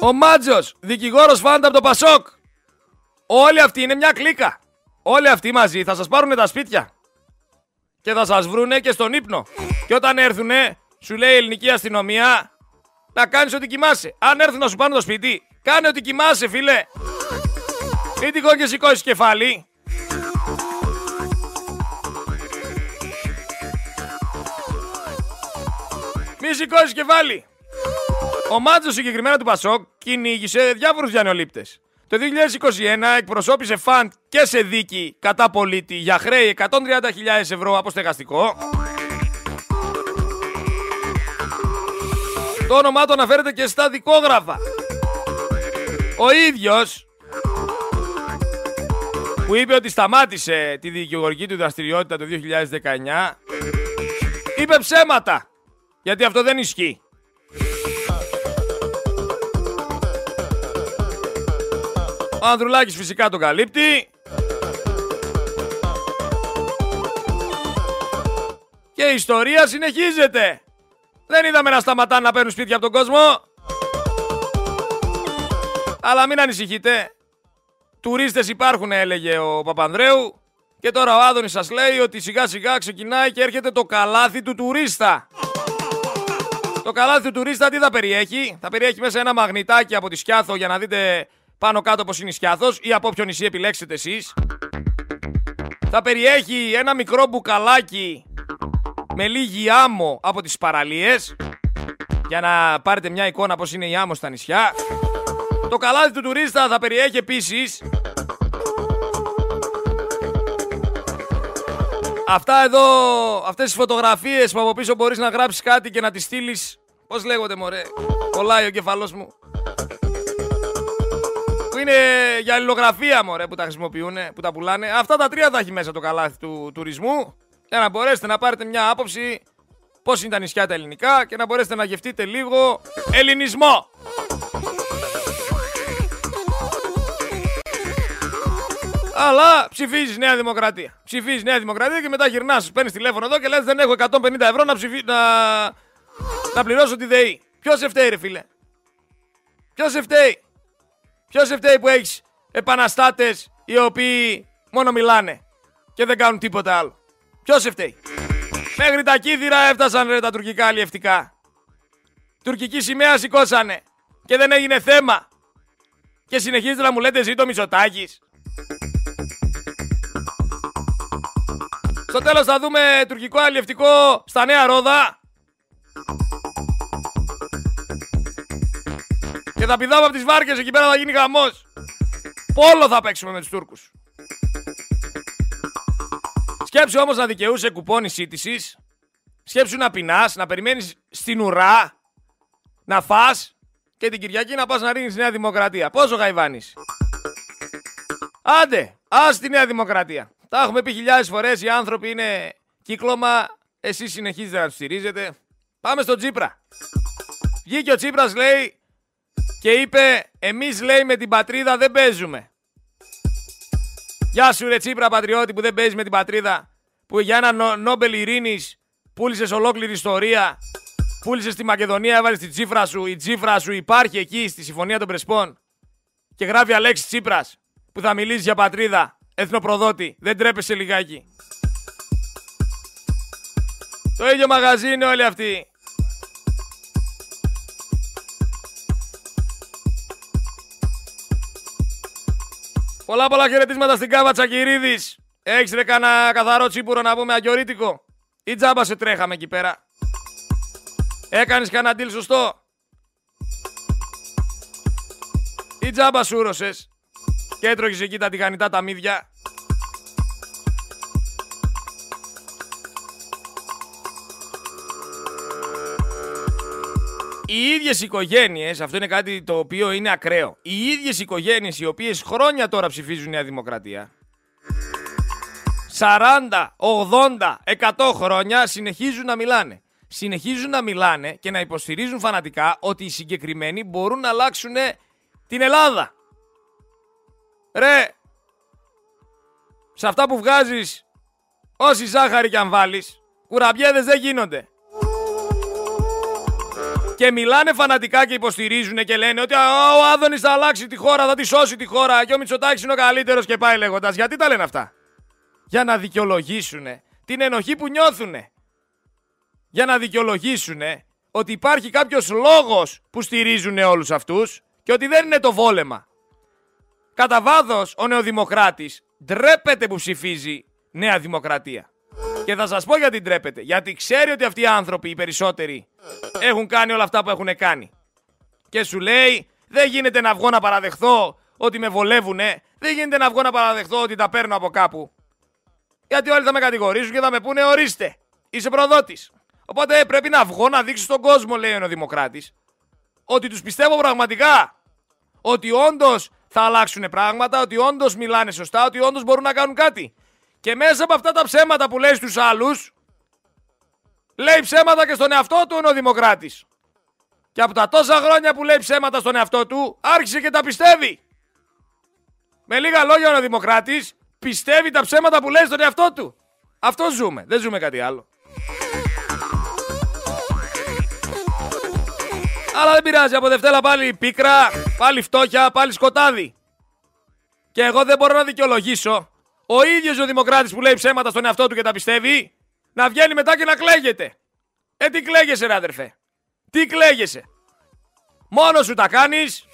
Ο Μάτζος, δικηγόρος φαντ από το Πασόκ. Όλοι αυτοί είναι μια κλίκα. Όλοι αυτοί μαζί θα σας πάρουν τα σπίτια και θα σας βρούνε και στον ύπνο. Και όταν έρθουνε, σου λέει η ελληνική αστυνομία, να κάνεις ό,τι κοιμάσαι. Αν έρθουν να σου πάνε το σπίτι, κάνε ό,τι κοιμάσαι, φίλε. Μην τυχόν και σηκώσεις κεφάλι. Μη σηκώσεις κεφάλι. Ο Μάτζο συγκεκριμένα του Πασόκ κυνήγησε διάφορους διανεολήπτες. Το 2021 εκπροσώπησε φαντ και σε δίκη κατά πολίτη για χρέη 130.000 ευρώ από στεγαστικό. Το όνομά του αναφέρεται και στα δικόγραφα. Ο ίδιος που είπε ότι σταμάτησε τη δικηγορική του δραστηριότητα το 2019 είπε ψέματα γιατί αυτό δεν ισχύει. Ο Ανδρουλάκης φυσικά τον καλύπτει. Και η ιστορία συνεχίζεται. Δεν είδαμε να σταματάνε να παίρνουν σπίτια από τον κόσμο. Αλλά μην ανησυχείτε. τουρίστες υπάρχουν έλεγε ο Παπανδρέου και τώρα ο Άδωνης σας λέει ότι σιγά σιγά ξεκινάει και έρχεται το καλάθι του τουρίστα. Το καλάθι του τουρίστα τι θα περιέχει; Θα περιέχει μέσα ένα μαγνητάκι από τη Σκιάθο για να δείτε πάνω κάτω πως είναι η Σκιάθος ή από όποιο νησί επιλέξετε εσείς. Θα περιέχει ένα μικρό μπουκαλάκι με λίγη άμμο από τις παραλίες για να πάρετε μια εικόνα πως είναι η άμμο στα νησιά. Το καλάθι του τουρίστα θα περιέχει επίσης Αυτά εδώ, αυτές τις φωτογραφίες που από πίσω μπορείς να γράψεις κάτι και να τις στείλεις. Πώς λέγονται μωρέ, κολλάει ο κεφαλός μου. Που είναι για αλληλογραφία μωρέ που τα χρησιμοποιούν, που τα πουλάνε. Αυτά τα τρία θα έχει μέσα το καλάθι του τουρισμού για να μπορέσετε να πάρετε μια άποψη πώς είναι τα νησιά τα ελληνικά και να μπορέσετε να γευτείτε λίγο ελληνισμό. Αλλά ψηφίζεις Νέα Δημοκρατία. Ψηφίζεις Νέα Δημοκρατία και μετά γυρνάς, παίρνεις τηλέφωνο εδώ και λες: Δεν έχω 150 ευρώ να, ψηφι... να... να πληρώσω τη ΔΕΗ. Ποιος σε φταίει, ρε φίλε; Ποιος σε φταίει; Ποιος σε φταίει που έχεις επαναστάτες οι οποίοι μόνο μιλάνε και δεν κάνουν τίποτα άλλο; Ποιος σε φταίει; Μέχρι τα κύθυρα έφτασαν ρε, τα τουρκικά αλλιευτικά. Τουρκική σημαία σηκώσανε και δεν έγινε θέμα. Και συνεχίζετε να μου λέτε ζήτω Μητσοτάκης. Στο τέλος θα δούμε τουρκικό αλλιευτικό στα Νέα Ρόδα. Και θα πηδάμε από τις βάρκες, εκεί πέρα θα γίνει γαμός. Πόλο θα παίξουμε με τους Τούρκους. Σκέψου όμως να δικαιούσε κουπόνι σύντησης. Σκέψου να πεινάς, να περιμένεις στην ουρά, να φας και την Κυριακή να πας να ρίχνεις Νέα Δημοκρατία. Πόσο γαϊβάνεις. Άντε, ας τη Νέα Δημοκρατία. Τα έχουμε πει χιλιάδες φορές. Οι άνθρωποι είναι κύκλωμα. Εσείς συνεχίζετε να τους στηρίζετε. Πάμε στο Τσίπρα. Βγήκε ο Τσίπρας, λέει, και είπε: Εμείς, λέει, με την πατρίδα δεν παίζουμε. Γεια σου, ρε Τσίπρα, πατριώτη που δεν παίζεις με την πατρίδα. Που για ένα Νόμπελ Ειρήνης πούλησες ολόκληρη ιστορία. Πούλησες στη Μακεδονία, έβαλες τη τσίφρα σου. Η τσίφρα σου υπάρχει εκεί στη Συμφωνία των Πρεσπών. Και γράφει Αλέξης Τσίπρας που θα μιλήσει για πατρίδα. Εθνοπροδότη, δεν τρέπεσαι λιγάκι. Το ίδιο μαγαζί είναι όλοι αυτοί. Πολλά πολλά χαιρετίσματα στην Κάβα Τσακυρίδης. Έχεις ρε κανένα καθαρό τσίπουρο να πούμε αγιορίτικο. Ή τζάμπα σε τρέχαμε εκεί πέρα; Έκανες κανένα ντύλ σωστό; Ή τζάμπα σούρωσες. Και έτρωγες εκεί τα τηγανιτά τα μύδια. Οι ίδιες οικογένειες, αυτό είναι κάτι το οποίο είναι ακραίο. Οι ίδιες οικογένειες οι οποίες χρόνια τώρα ψηφίζουν Νέα Δημοκρατία 40, 80, 100 χρόνια συνεχίζουν να μιλάνε. Συνεχίζουν να μιλάνε και να υποστηρίζουν φανατικά ότι οι συγκεκριμένοι μπορούν να αλλάξουν την Ελλάδα. Ρε, σε αυτά που βγάζεις, όση ζάχαρη κι αν βάλεις, κουραμπιέδες δεν γίνονται. Και μιλάνε φανατικά και υποστηρίζουν και λένε ότι ο Άδωνης θα αλλάξει τη χώρα, θα τη σώσει τη χώρα και ο Μητσοτάκης είναι ο καλύτερος και πάει λέγοντας. Γιατί τα λένε αυτά; Για να δικαιολογήσουν την ενοχή που νιώθουν. Για να δικαιολογήσουν ότι υπάρχει κάποιος λόγος που στηρίζουν όλους αυτούς και ότι δεν είναι το βόλεμα. Κατά βάθος, ο Νεοδημοκράτης ντρέπεται που ψηφίζει Νέα Δημοκρατία. Και θα σας πω γιατί ντρέπεται. Γιατί ξέρει ότι αυτοί οι άνθρωποι, οι περισσότεροι, έχουν κάνει όλα αυτά που έχουν κάνει. Και σου λέει, δεν γίνεται να βγω να παραδεχθώ ότι με βολεύουνε. Δεν γίνεται να βγω να παραδεχθώ ότι τα παίρνω από κάπου. Γιατί όλοι θα με κατηγορήσουν και θα με πούνε, ορίστε, είσαι προδότης. Οπότε πρέπει να βγω να δείξω στον κόσμο, λέει ο Δημοκράτη, ότι τους πιστεύω πραγματικά. Ότι όντως θα αλλάξουν πράγματα, ότι όντως μιλάνε σωστά, ότι όντως μπορούν να κάνουν κάτι. Και μέσα από αυτά τα ψέματα που λέει στους άλλους, λέει ψέματα και στον εαυτό του ο Δημοκράτης. Και από τα τόσα χρόνια που λέει ψέματα στον εαυτό του, άρχισε και τα πιστεύει. Με λίγα λόγια ο Δημοκράτης πιστεύει τα ψέματα που λέει στον εαυτό του. Αυτό ζούμε. Δεν ζούμε κάτι άλλο. Αλλά δεν πειράζει. Από Δευτέρα πάλι πίκρα, πάλι φτώχεια, πάλι σκοτάδι. Και εγώ δεν μπορώ να δικαιολογήσω ο ίδιος ο Δημοκράτης που λέει ψέματα στον εαυτό του και τα πιστεύει, να βγαίνει μετά και να κλαίγεται. Ε, τι κλαίγεσαι, ρε αδερφέ. Τι κλαίγεσαι. Μόνος σου τα κάνεις.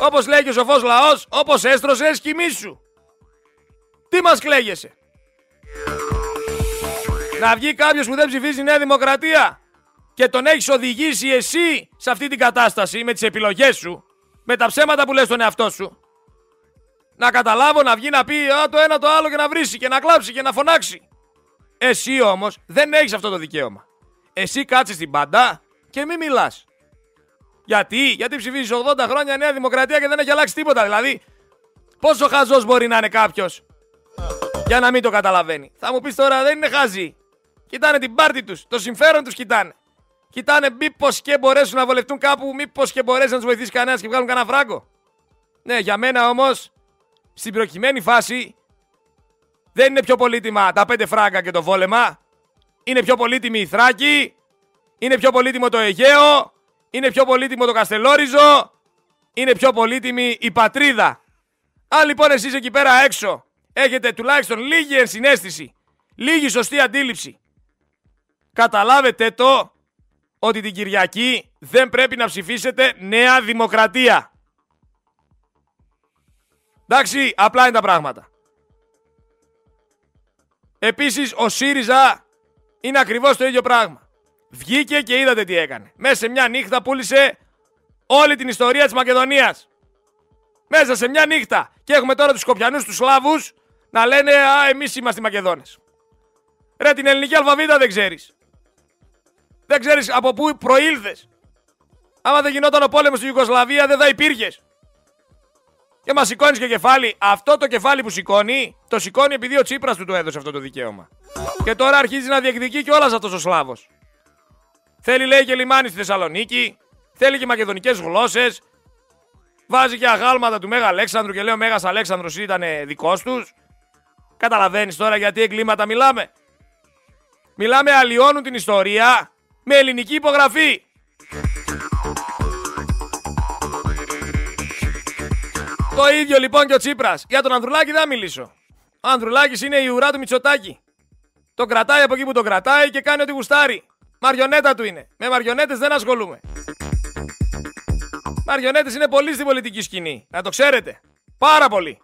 Όπως λέει και ο σοφός λαός, όπως έστρωσες, κοιμήσου. Τι μας κλαίγεσαι. Να βγει κάποιος που δεν ψηφίζει Νέα Δημοκρατία και τον έχεις οδηγήσει εσύ σε αυτή την κατάσταση με τις επιλογές σου, με τα ψέματα που λες στον εαυτό σου. Να καταλάβω να βγει να πει α, το ένα το άλλο και να βρίσει και να κλάψει και να φωνάξει. Εσύ όμως δεν έχεις αυτό το δικαίωμα. Εσύ κάτσε στην πάντα και μην μιλάς. Γιατί, γιατί ψηφίζεις 80 χρόνια Νέα Δημοκρατία και δεν έχει αλλάξει τίποτα. Δηλαδή, πόσο χαζός μπορεί να είναι κάποιος για να μην το καταλαβαίνει. Θα μου πεις τώρα δεν είναι χαζοί. Κοιτάνε την πάρτη τους, το συμφέρον τους κοιτάνε. Κοιτάνε μήπως και μπορέσουν να βολευτούν κάπου, μήπως και μπορέσει να τους βοηθήσει κανένας και βγάλουν κανένα φράγκο. Ναι, για μένα όμως, στην προκειμένη φάση, δεν είναι πιο πολύτιμα τα πέντε φράγκα και το βόλεμα. Είναι πιο πολύτιμη η Θράκη. Είναι πιο πολύτιμο το Αιγαίο. Είναι πιο πολύτιμο το Καστελόριζο. Είναι πιο πολύτιμη η πατρίδα. Αν λοιπόν εσείς εκεί πέρα έξω έχετε τουλάχιστον λίγη ενσυναίσθηση, λίγη σωστή αντίληψη, καταλάβετε το ότι την Κυριακή δεν πρέπει να ψηφίσετε Νέα Δημοκρατία. Εντάξει, απλά είναι τα πράγματα. Επίσης, ο ΣΥΡΙΖΑ είναι ακριβώς το ίδιο πράγμα. Βγήκε και είδατε τι έκανε. Μέσα σε μια νύχτα πούλησε όλη την ιστορία της Μακεδονίας. Μέσα σε μια νύχτα. Και έχουμε τώρα τους Σκοπιανούς, τους Σλάβους, να λένε «Α, εμείς είμαστε οι Μακεδόνες». Ρε, την ελληνική αλφαβήτα δεν ξέρεις. Δεν ξέρεις από πού προήλθες. Άμα δεν γινόταν ο πόλεμος στη Ιουγκοσλαβία δεν θα υπήρχες. Και μας σηκώνεις και κεφάλι. Αυτό το κεφάλι που σηκώνει, το σηκώνει επειδή ο Τσίπρας του το έδωσε αυτό το δικαίωμα. Και τώρα αρχίζει να διεκδικεί κιόλας αυτός ο Σλάβος. Θέλει, λέει, και λιμάνι στη Θεσσαλονίκη. Θέλει και μακεδονικές γλώσσες. Βάζει και αγάλματα του Μέγα Αλέξανδρου και λέει ο Μέγας Αλέξανδρος ήταν δικός τους. Καταλαβαίνεις τώρα γιατί εγκλήματα μιλάμε. Μιλάμε αλλοιώνουν την ιστορία με ελληνική υπογραφή. Το ίδιο λοιπόν και ο Τσίπρας. Για τον Ανδρουλάκη δεν θα μιλήσω. Ο Ανδρουλάκης είναι η ουρά του Μητσοτάκη. Το κρατάει από εκεί που το κρατάει και κάνει ό,τι γουστάρει. Μαριονέτα του είναι. Με μαριονέτες δεν ασχολούμαι. Μαριονέτες είναι πολύ στην πολιτική σκηνή. Να το ξέρετε. Πάρα πολύ.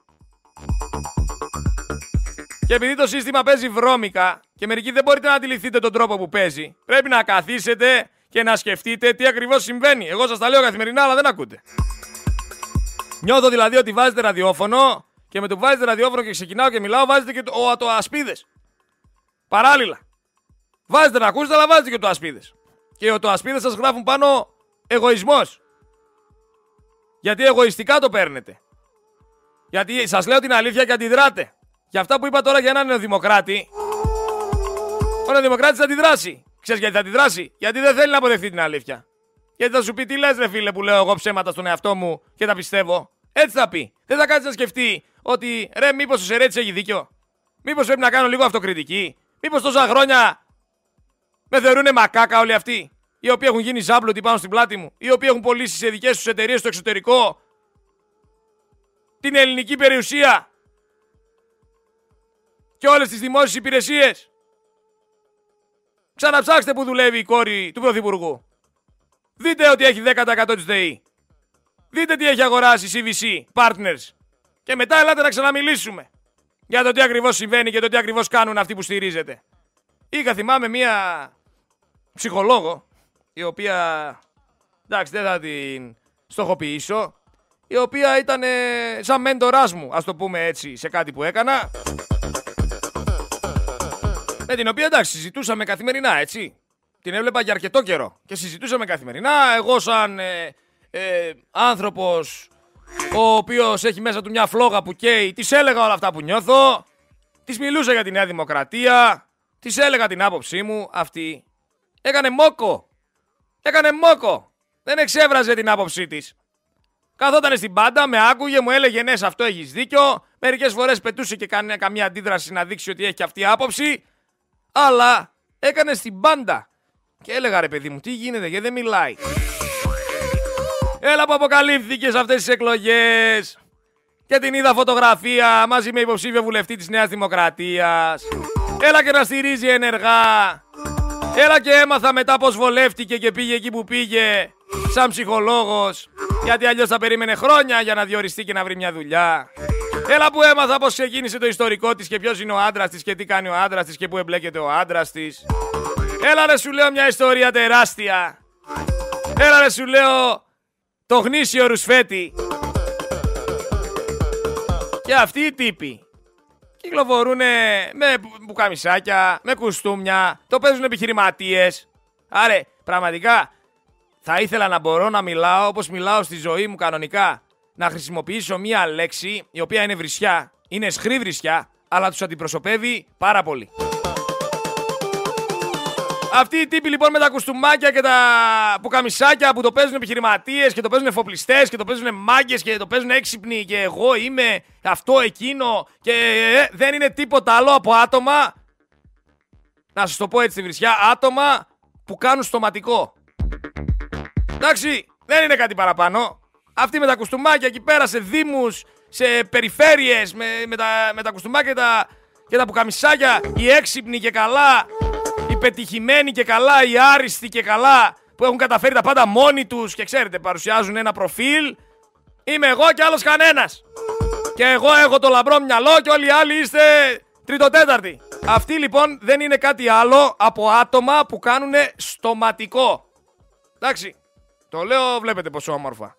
Και επειδή το σύστημα παίζει βρώμικα και μερικοί δεν μπορείτε να αντιληφθείτε τον τρόπο που παίζει, πρέπει να καθίσετε και να σκεφτείτε τι ακριβώς συμβαίνει. Εγώ σας τα λέω καθημερινά, αλλά δεν ακούτε. Νιώθω δηλαδή ότι βάζετε ραδιόφωνο και με το που βάζετε ραδιόφωνο και ξεκινάω και μιλάω, βάζετε και το, ο, το ασπίδες. Παράλληλα. Βάζετε να ακούσετε, αλλά βάζετε και το ασπίδες. Και το ασπίδες σας γράφουν πάνω εγωισμός. Γιατί εγωιστικά το παίρνετε. Γιατί σας λέω την αλήθεια και αντιδράτε. Για αυτά που είπα τώρα για έναν νεοδημοκράτη, ο νεοδημοκράτης θα αντιδράσει. Ξέρεις γιατί θα αντιδράσει, Γιατί δεν θέλει να αποδεχτεί την αλήθεια. Γιατί θα σου πει τι λες, ρε φίλε, που λέω εγώ ψέματα στον εαυτό μου και τα πιστεύω. Έτσι θα πει. Δεν θα κάτσεις να σκεφτεί ότι ρε, μήπως ο Σερέτη έχει δίκιο; Μήπως πρέπει να κάνω λίγο αυτοκριτική; Μήπως τόσα χρόνια με θεωρούν μακάκα όλοι αυτοί. Οι οποίοι έχουν γίνει ζάμπλωτοι πάνω στην πλάτη μου. Οι οποίοι έχουν πωλήσει σε δικές τους εταιρείες στο εξωτερικό την ελληνική περιουσία και όλες τις δημόσιες υπηρεσίες. Ξαναψάξτε που δουλεύει η κόρη του Πρωθυπουργού. Δείτε ότι έχει 10% της ΔΕΗ. Δείτε τι έχει αγοράσει η CVC Partners. Και μετά ελάτε να ξαναμιλήσουμε για το τι ακριβώς συμβαίνει και το τι ακριβώς κάνουν αυτοί που στηρίζετε. Είχα θυμάμαι μία ψυχολόγο, η οποία, εντάξει δεν θα την στοχοποιήσω, η οποία ήταν σαν μέντοράς μου, ας το πούμε έτσι, σε κάτι που έκανα. Με την οποία εντάξει συζητούσαμε καθημερινά, έτσι. Την έβλεπα για αρκετό καιρό και συζητούσαμε καθημερινά. Εγώ σαν ε, ε, άνθρωπος ο οποίος έχει μέσα του μια φλόγα που καίει, της έλεγα όλα αυτά που νιώθω. Της μιλούσα για τη Νέα Δημοκρατία. Της έλεγα την άποψή μου. Αυτή έκανε μόκο. Έκανε μόκο. Δεν εξέβραζε την άποψή της. Καθόταν στην πάντα, με άκουγε, μου έλεγε ναι, σε αυτό έχεις δίκιο. Μερικές φορές πετούσε και κάνει καμία αντίδραση να δείξει ότι έχει και αυτή άποψη. Αλλά έκανε στην πάντα. Και έλεγα ρε παιδί μου, τι γίνεται, γιατί δεν μιλάει. Έλα που αποκαλύφθηκες σε αυτές τις εκλογές. Και την είδα φωτογραφία μαζί με υποψήφιο βουλευτή της Νέας Δημοκρατίας. Έλα και να στηρίζει ενεργά. Έλα και έμαθα μετά πως βολεύτηκε και πήγε εκεί που πήγε σαν ψυχολόγος. Γιατί αλλιώς θα περίμενε χρόνια για να διοριστεί και να βρει μια δουλειά. Έλα που έμαθα πως ξεκίνησε το ιστορικό της και ποιος είναι ο άντρας της και τι κάνει ο άντρας της και που εμπλέκεται ο άντρας της. Έλα ρε σου λέω μια ιστορία τεράστια. Έλα ρε σου λέω το γνήσιο ρουσφέτη. Και αυτοί οι τύποι κυκλοφορούν με μπουκαμισάκια, με κουστούμια, το παίζουν επιχειρηματίες. Άρε, πραγματικά θα ήθελα να μπορώ να μιλάω όπως μιλάω στη ζωή μου κανονικά. Να χρησιμοποιήσω μία λέξη η οποία είναι βρισιά, είναι σχρή βρισιά, αλλά τους αντιπροσωπεύει πάρα πολύ. Αυτοί οι τύποι λοιπόν με τα κουστούμάκια και τα πουκαμισάκια που το παίζουν επιχειρηματίες και το παίζουν εφοπλιστές και το παίζουν μάγκες και το παίζουν έξυπνοι και εγώ είμαι αυτό εκείνο και ε, δεν είναι τίποτα άλλο από άτομα. Να σας το πω έτσι βρισιά, άτομα που κάνουν στοματικό. Εντάξει, δεν είναι κάτι παραπάνω. Αυτοί με τα κουστούμάκια εκεί πέρα σε δήμους, σε περιφέρειες, με, με, τα, με τα κουστούμάκια και τα, και τα πουκαμισάκια, οι έξυπνοι και καλά, οι πετυχημένοι και καλά, οι άριστοι και καλά, που έχουν καταφέρει τα πάντα μόνοι τους και ξέρετε, παρουσιάζουν ένα προφίλ. Είμαι εγώ και άλλος κανένας. Και εγώ έχω το λαμπρό μυαλό και όλοι οι άλλοι είστε τριτοτέταρτοι. Αυτοί λοιπόν δεν είναι κάτι άλλο από άτομα που κάνουν στοματικό. Εντάξει, το λέω βλέπετε πόσο όμορφα.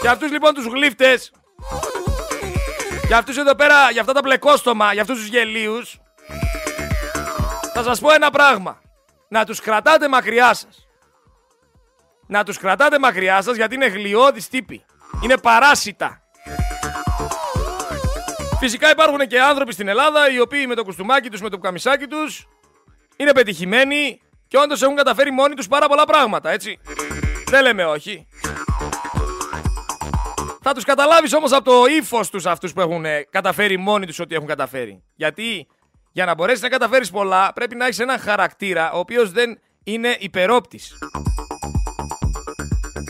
Και αυτούς λοιπόν τους γλύφτες, για αυτούς εδώ πέρα, για αυτά τα μπλεκόστομα, για αυτούς τους γελίους, θα σας πω ένα πράγμα. Να τους κρατάτε μακριά σας. Να τους κρατάτε μακριά σας γιατί είναι γλιώδεις τύποι. Είναι παράσιτα. Φυσικά υπάρχουν και άνθρωποι στην Ελλάδα οι οποίοι με το κουστούμάκι τους, με το καμισάκι τους είναι πετυχημένοι και όντως έχουν καταφέρει μόνοι τους πάρα πολλά πράγματα, έτσι. Δεν λέμε όχι. Θα τους καταλάβεις όμως από το ύφος τους αυτούς που έχουν ε, καταφέρει μόνοι τους ότι έχουν καταφέρει. Γιατί για να μπορέσεις να καταφέρεις πολλά, πρέπει να έχεις έναν χαρακτήρα ο οποίος δεν είναι υπερόπτης.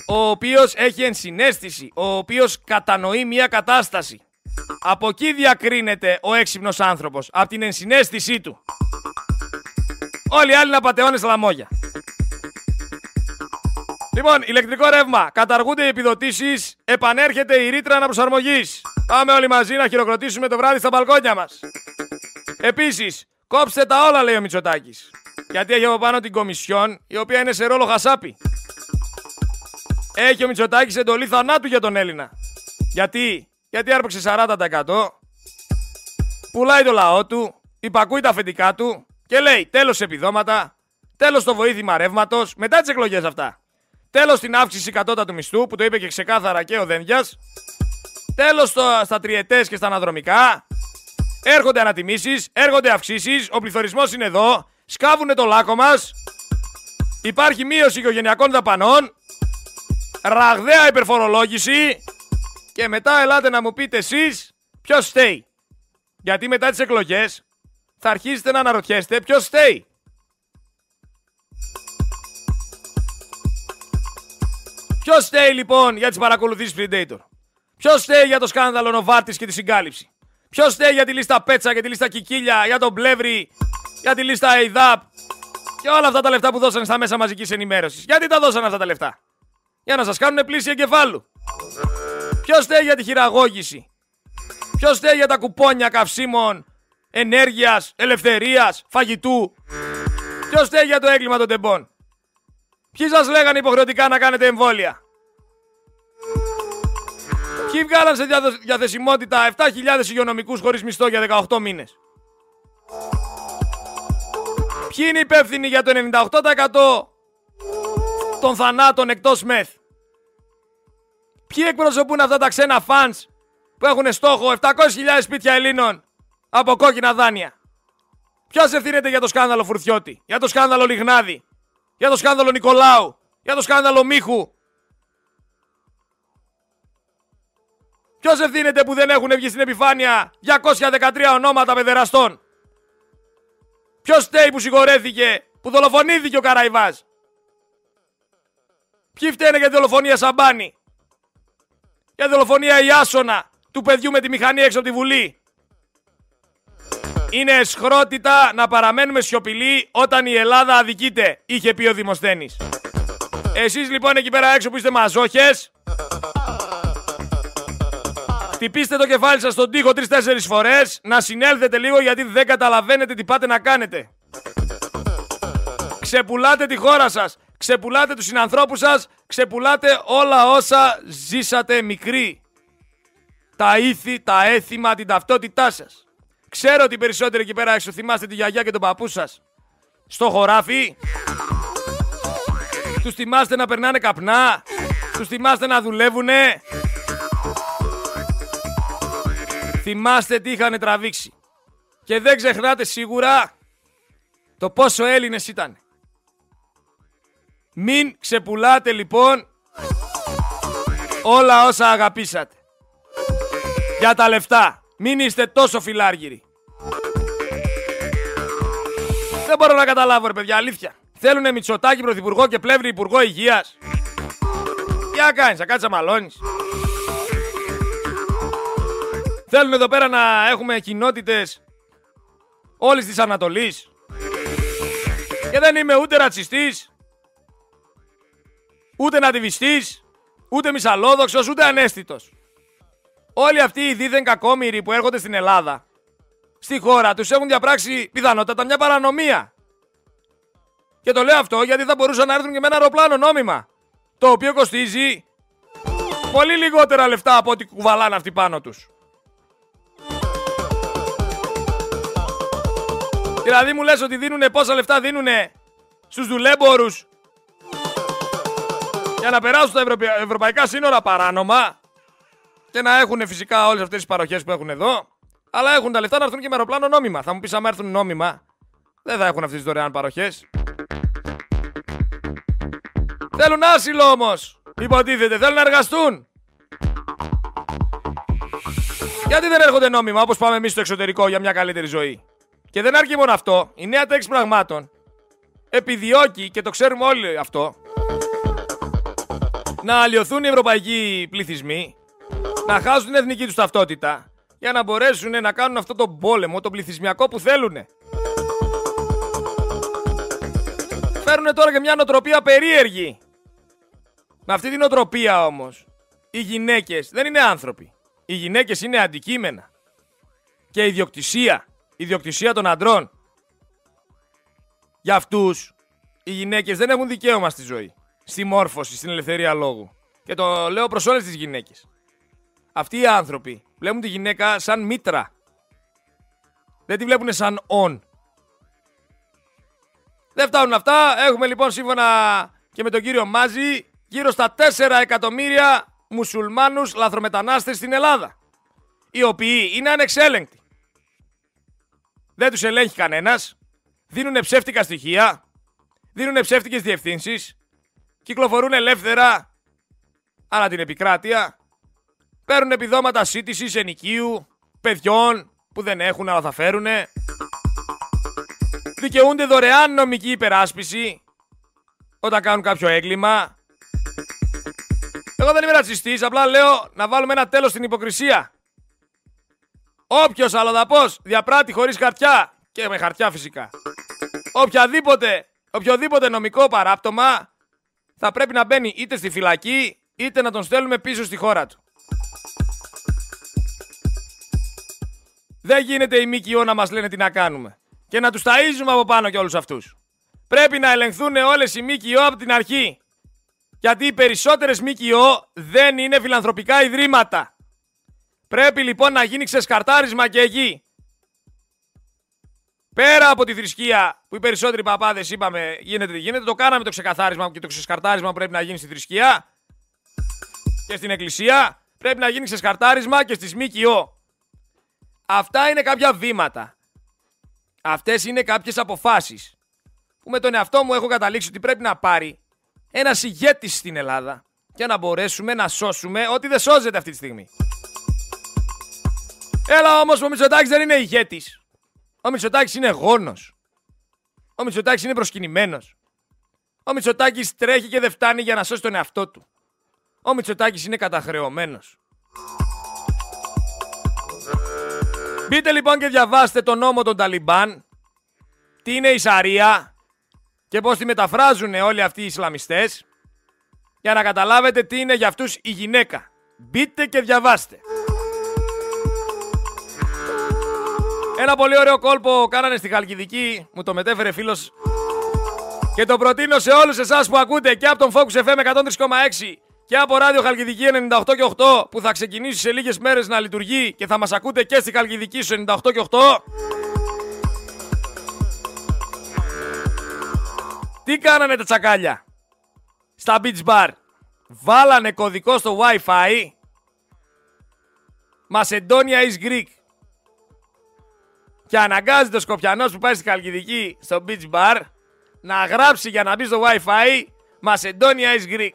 Ο οποίος έχει ενσυναίσθηση, ο οποίος κατανοεί μια κατάσταση. Από εκεί διακρίνεται ο έξυπνος άνθρωπος, από την ενσυναίσθησή του. Όλοι οι άλλοι να πατεώνες λαμόγια. Λοιπόν, ηλεκτρικό ρεύμα. Καταργούνται οι επιδοτήσεις. Επανέρχεται η ρήτρα αναπροσαρμογή. Πάμε όλοι μαζί να χειροκροτήσουμε το βράδυ στα μπαλκόνια μας. Επίσης, κόψτε τα όλα, λέει ο Μητσοτάκης. Γιατί έχει από πάνω την Κομισιόν, η οποία είναι σε ρόλο χασάπι. Έχει ο Μητσοτάκης εντολή θανάτου για τον Έλληνα. Γιατί, γιατί άρπαξε 40%, πουλάει το λαό του, υπακούει τα αφεντικά του και λέει τέλος επιδόματα, τέλος το βοήθημα ρεύματος, μετά τις εκλογές αυτά. Τέλος την αύξηση κατώτατου μισθού, που το είπε και ξεκάθαρα και ο Δένδιας. Τέλος στα τριετές και στα αναδρομικά. Έρχονται ανατιμήσεις, έρχονται αυξήσεις, ο πληθωρισμός είναι εδώ, σκάβουνε το λάκκο μας. Υπάρχει μείωση οικογενειακών δαπανών, ραγδαία υπερφορολόγηση και μετά ελάτε να μου πείτε εσείς ποιος στέει. Γιατί μετά τις εκλογές θα αρχίσετε να αναρωτιέστε ποιος στέει. Ποιος στέει λοιπόν για τις παρακολουθήσεις Predator; Ποιος στέει για το σκάνδαλο Νοβάρτης και τη συγκάλυψη; Ποιος στέει για τη λίστα Πέτσα, για τη λίστα Κικίλια, για τον Πλεύρη, για τη λίστα ΕΙΔΑΠ και όλα αυτά τα λεφτά που δώσανε στα μέσα μαζικής ενημέρωσης; Γιατί τα δώσανε αυτά τα λεφτά; Για να σας κάνουν πλήση εγκεφάλου. Ποιος στέει για τη χειραγώγηση; Ποιος στέει για τα κουπόνια καυσίμων, ενέργειας, ελευθερίας, φαγητού; Ποιος στέει για το έγκλημα των τεμπών; Ποιοι σας λέγανε υποχρεωτικά να κάνετε εμβόλια; Ποιοι βγάλαν σε διαθεσιμότητα 7.000 υγειονομικούς χωρίς μισθό για 18 μήνες; Ποιοι είναι υπεύθυνοι για το 98% των θανάτων εκτός μεθ; Ποιοι εκπροσωπούν αυτά τα ξένα φανς που έχουν στόχο 700.000 σπίτια Ελλήνων από κόκκινα δάνεια; Ποιος ευθύνεται για το σκάνδαλο Φουρθιώτη, για το σκάνδαλο Λιγνάδη, για το σκάνδαλο Νικολάου, για το σκάνδαλο Μίχου, Ποιος ευθύνεται που δεν έχουν βγει στην επιφάνεια 213 ονόματα παιδεραστών; Ποιος στέει που συγχωρέθηκε, που δολοφονήθηκε ο Καραϊβάς; Ποιοι φταίνε για τη δολοφονία Σαμπάνη; για δολοφονία η άσονα του παιδιού με τη μηχανή έξω από τη Βουλή; Είναι εσχρότητα να παραμένουμε σιωπηλοί όταν η Ελλάδα αδικείται, είχε πει ο Δημοσθένης. Εσείς λοιπόν εκεί πέρα έξω που είστε μαζόχες, χτυπήστε το κεφάλι σας στον τοίχο τρεις-τέσσερις φορές, να συνέλθετε λίγο γιατί δεν καταλαβαίνετε τι πάτε να κάνετε. Ξεπουλάτε τη χώρα σας, ξεπουλάτε τους συνανθρώπους σας, ξεπουλάτε όλα όσα ζήσατε μικροί. Τα ήθη, τα έθιμα, την ταυτότητά σας. Ξέρω ότι οι περισσότεροι εκεί πέρα έξω θυμάστε τη γιαγιά και τον παππού σας. Στο χωράφι. Τους θυμάστε να περνάνε καπνά. Τους θυμάστε να δουλεύουνε. Θυμάστε τι είχαν τραβήξει. Και δεν ξεχνάτε σίγουρα το πόσο Έλληνες ήταν. Μην ξεπουλάτε λοιπόν όλα όσα αγαπήσατε. Για τα λεφτά. Μην είστε τόσο φιλάργυροι. Δεν μπορώ να καταλάβω ρε παιδιά, αλήθεια. Θέλουνε Μητσοτάκη πρωθυπουργό και Πλεύρη υπουργό υγείας. Τι να κάνεις, θα κάτσεις να μαλώνεις. Θέλουν εδώ πέρα να έχουμε κοινότητες όλης της Ανατολής. Και δεν είμαι ούτε ρατσιστής, ούτε νατιβιστής, ούτε μισαλόδοξος, ούτε ανέστητος. Όλοι αυτοί οι δίθεν κακόμοιροι που έρχονται στην Ελλάδα, στη χώρα τους έχουν διαπράξει πιθανότατα μια παρανομία. Και το λέω αυτό γιατί θα μπορούσαν να έρθουν και με ένα αεροπλάνο νόμιμα, το οποίο κοστίζει πολύ λιγότερα λεφτά από ό,τι κουβαλάνε αυτοί πάνω τους. Δηλαδή μου λες ότι δίνουνε πόσα λεφτά δίνουνε στους δουλέμπορους για να περάσουν τα ευρωπαϊκά σύνορα παράνομα; Και να έχουν φυσικά όλες αυτές τις παροχές που έχουν εδώ αλλά έχουν τα λεφτά να έρθουν και με αεροπλάνο νόμιμα. Θα μου πεις άμα έρθουν νόμιμα δεν θα έχουν αυτές τις δωρεάν παροχές. Θέλουν άσυλο όμως. Υποτίθεται. Θέλουν να εργαστούν. Γιατί δεν έρχονται νόμιμα όπως πάμε εμείς στο εξωτερικό για μια καλύτερη ζωή. Και δεν αρκεί μόνο αυτό. Η νέα τέξη πραγμάτων επιδιώκει και το ξέρουμε όλοι αυτό να αλλοιωθούν οι ευρωπαϊκοί πληθυσμοί, να χάσουν την εθνική τους ταυτότητα για να μπορέσουν να κάνουν αυτό το πόλεμο, το πληθυσμιακό που θέλουν. Φέρουν τώρα και μια νοοτροπία περίεργη. Με αυτή την νοοτροπία όμως, οι γυναίκες δεν είναι άνθρωποι. Οι γυναίκες είναι αντικείμενα. Και ιδιοκτησία ιδιοκτησία των αντρών. Για αυτούς, οι γυναίκες δεν έχουν δικαίωμα στη ζωή, στη μόρφωση, στην ελευθερία λόγου. Και το λέω προς όλες τις γυναίκες. Αυτοί οι άνθρωποι βλέπουν τη γυναίκα σαν μήτρα. Δεν τη βλέπουν σαν ον. Δεν φτάνουν αυτά. Έχουμε λοιπόν σύμφωνα και με τον κύριο Μάζη γύρω στα 4 εκατομμύρια μουσουλμάνους λαθρομετανάστες στην Ελλάδα. Οι οποίοι είναι ανεξέλεγκτοι δεν τους ελέγχει κανένας, δίνουν ψεύτικα στοιχεία, δίνουν ψεύτικες διευθύνσεις, κυκλοφορούν ελεύθερα ανά την επικράτεια, παίρνουν επιδόματα σύντησης ενοικίου, παιδιών που δεν έχουν αλλά θα φέρουν, δικαιούνται δωρεάν νομική υπεράσπιση όταν κάνουν κάποιο έγκλημα. Εγώ δεν είμαι ρατσιστής, απλά λέω να βάλουμε ένα τέλος στην υποκρισία. Όποιος αλλοδαπός διαπράττει χωρίς χαρτιά και με χαρτιά φυσικά. Οποιαδήποτε, οποιοδήποτε νομικό παράπτωμα θα πρέπει να μπαίνει είτε στη φυλακή είτε να τον στέλνουμε πίσω στη χώρα του. Δεν γίνεται η ΜΚΟ να μας λένε τι να κάνουμε. Και να τους ταΐζουμε από πάνω και όλους αυτούς. Πρέπει να ελεγχθούν όλες οι ΜΚΟ από την αρχή. Γιατί οι περισσότερες ΜΚΟ δεν είναι φιλανθρωπικά ιδρύματα. Πρέπει λοιπόν να γίνει ξεσκαρτάρισμα και εκεί. Πέρα από τη θρησκεία που οι περισσότεροι παπάδες είπαμε γίνεται τι γίνεται, το κάναμε το ξεκαθάρισμα και το ξεσκαρτάρισμα που πρέπει να γίνει στη θρησκεία και στην εκκλησία. Πρέπει να γίνει ξεσκαρτάρισμα και στις ΜΚΟ. Αυτά είναι κάποια βήματα. Αυτές είναι κάποιες αποφάσεις που με τον εαυτό μου έχω καταλήξει ότι πρέπει να πάρει ένας ηγέτης στην Ελλάδα και να μπορέσουμε να σώσουμε ό,τι δεν σώζεται αυτή τη στιγμή. Έλα όμως ο Μητσοτάκης δεν είναι ηγέτης. Ο Μητσοτάκης είναι γόνος. Ο Μητσοτάκης είναι προσκυνημένος. Ο Μητσοτάκης τρέχει και δεν φτάνει για να σώσει τον εαυτό του. Ο Μητσοτάκης είναι καταχρεωμένος. Μπείτε λοιπόν και διαβάστε τον νόμο των Ταλιμπάν, τι είναι η Σαρία και πώς τη μεταφράζουν όλοι αυτοί οι Ισλαμιστές για να καταλάβετε τι είναι για αυτούς η γυναίκα. Μπείτε και διαβάστε. Ένα πολύ ωραίο κόλπο κάνανε στη Χαλκιδική, μου το μετέφερε φίλος και το προτείνω σε όλους εσάς που ακούτε και από τον Focus FM 103,6 και από ράδιο Χαλκιδική 98 και 8 που θα ξεκινήσει σε λίγες μέρες να λειτουργεί και θα μας ακούτε και στη Χαλκιδική στο 98 και 8. Τι κάνανε τα τσακάλια στα beach bar; Βάλανε κωδικό στο Wi-Fi. Μασεντόνια is Greek. Και αναγκάζεται ο Σκοπιανός που πάει στη Χαλκιδική στο beach bar να γράψει για να μπει στο Wi-Fi Μασεντόνια is Greek.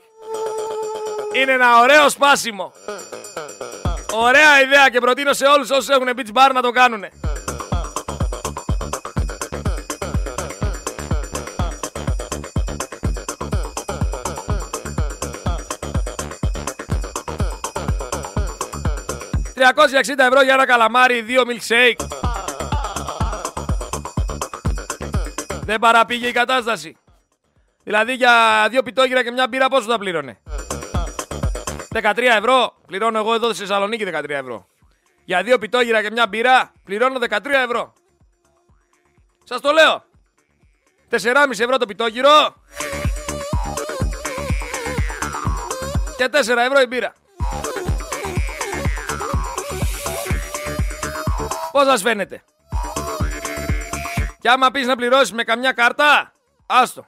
Είναι ένα ωραίο σπάσιμο. Ωραία ιδέα και προτείνω σε όλους όσους έχουν beach bar να το κάνουνε. ...360 ευρώ για ένα καλαμάρι, δύο milkshake. Δεν παραπήγε η κατάσταση. Δηλαδή για δύο πιτόγυρα και μια μπύρα πόσο θα πλήρωνε; 13 ευρώ. Πληρώνω εγώ εδώ στη Θεσσαλονίκη 13 ευρώ. Για δύο πιτόγυρα και μια μπύρα πληρώνω 13 ευρώ. Σας το λέω. 4,5 ευρώ το πιτόγυρο. Και 4 ευρώ η μπύρα. Πώς σας φαίνεται; Και άμα πεις να πληρώσεις με καμιά κάρτα, άστο.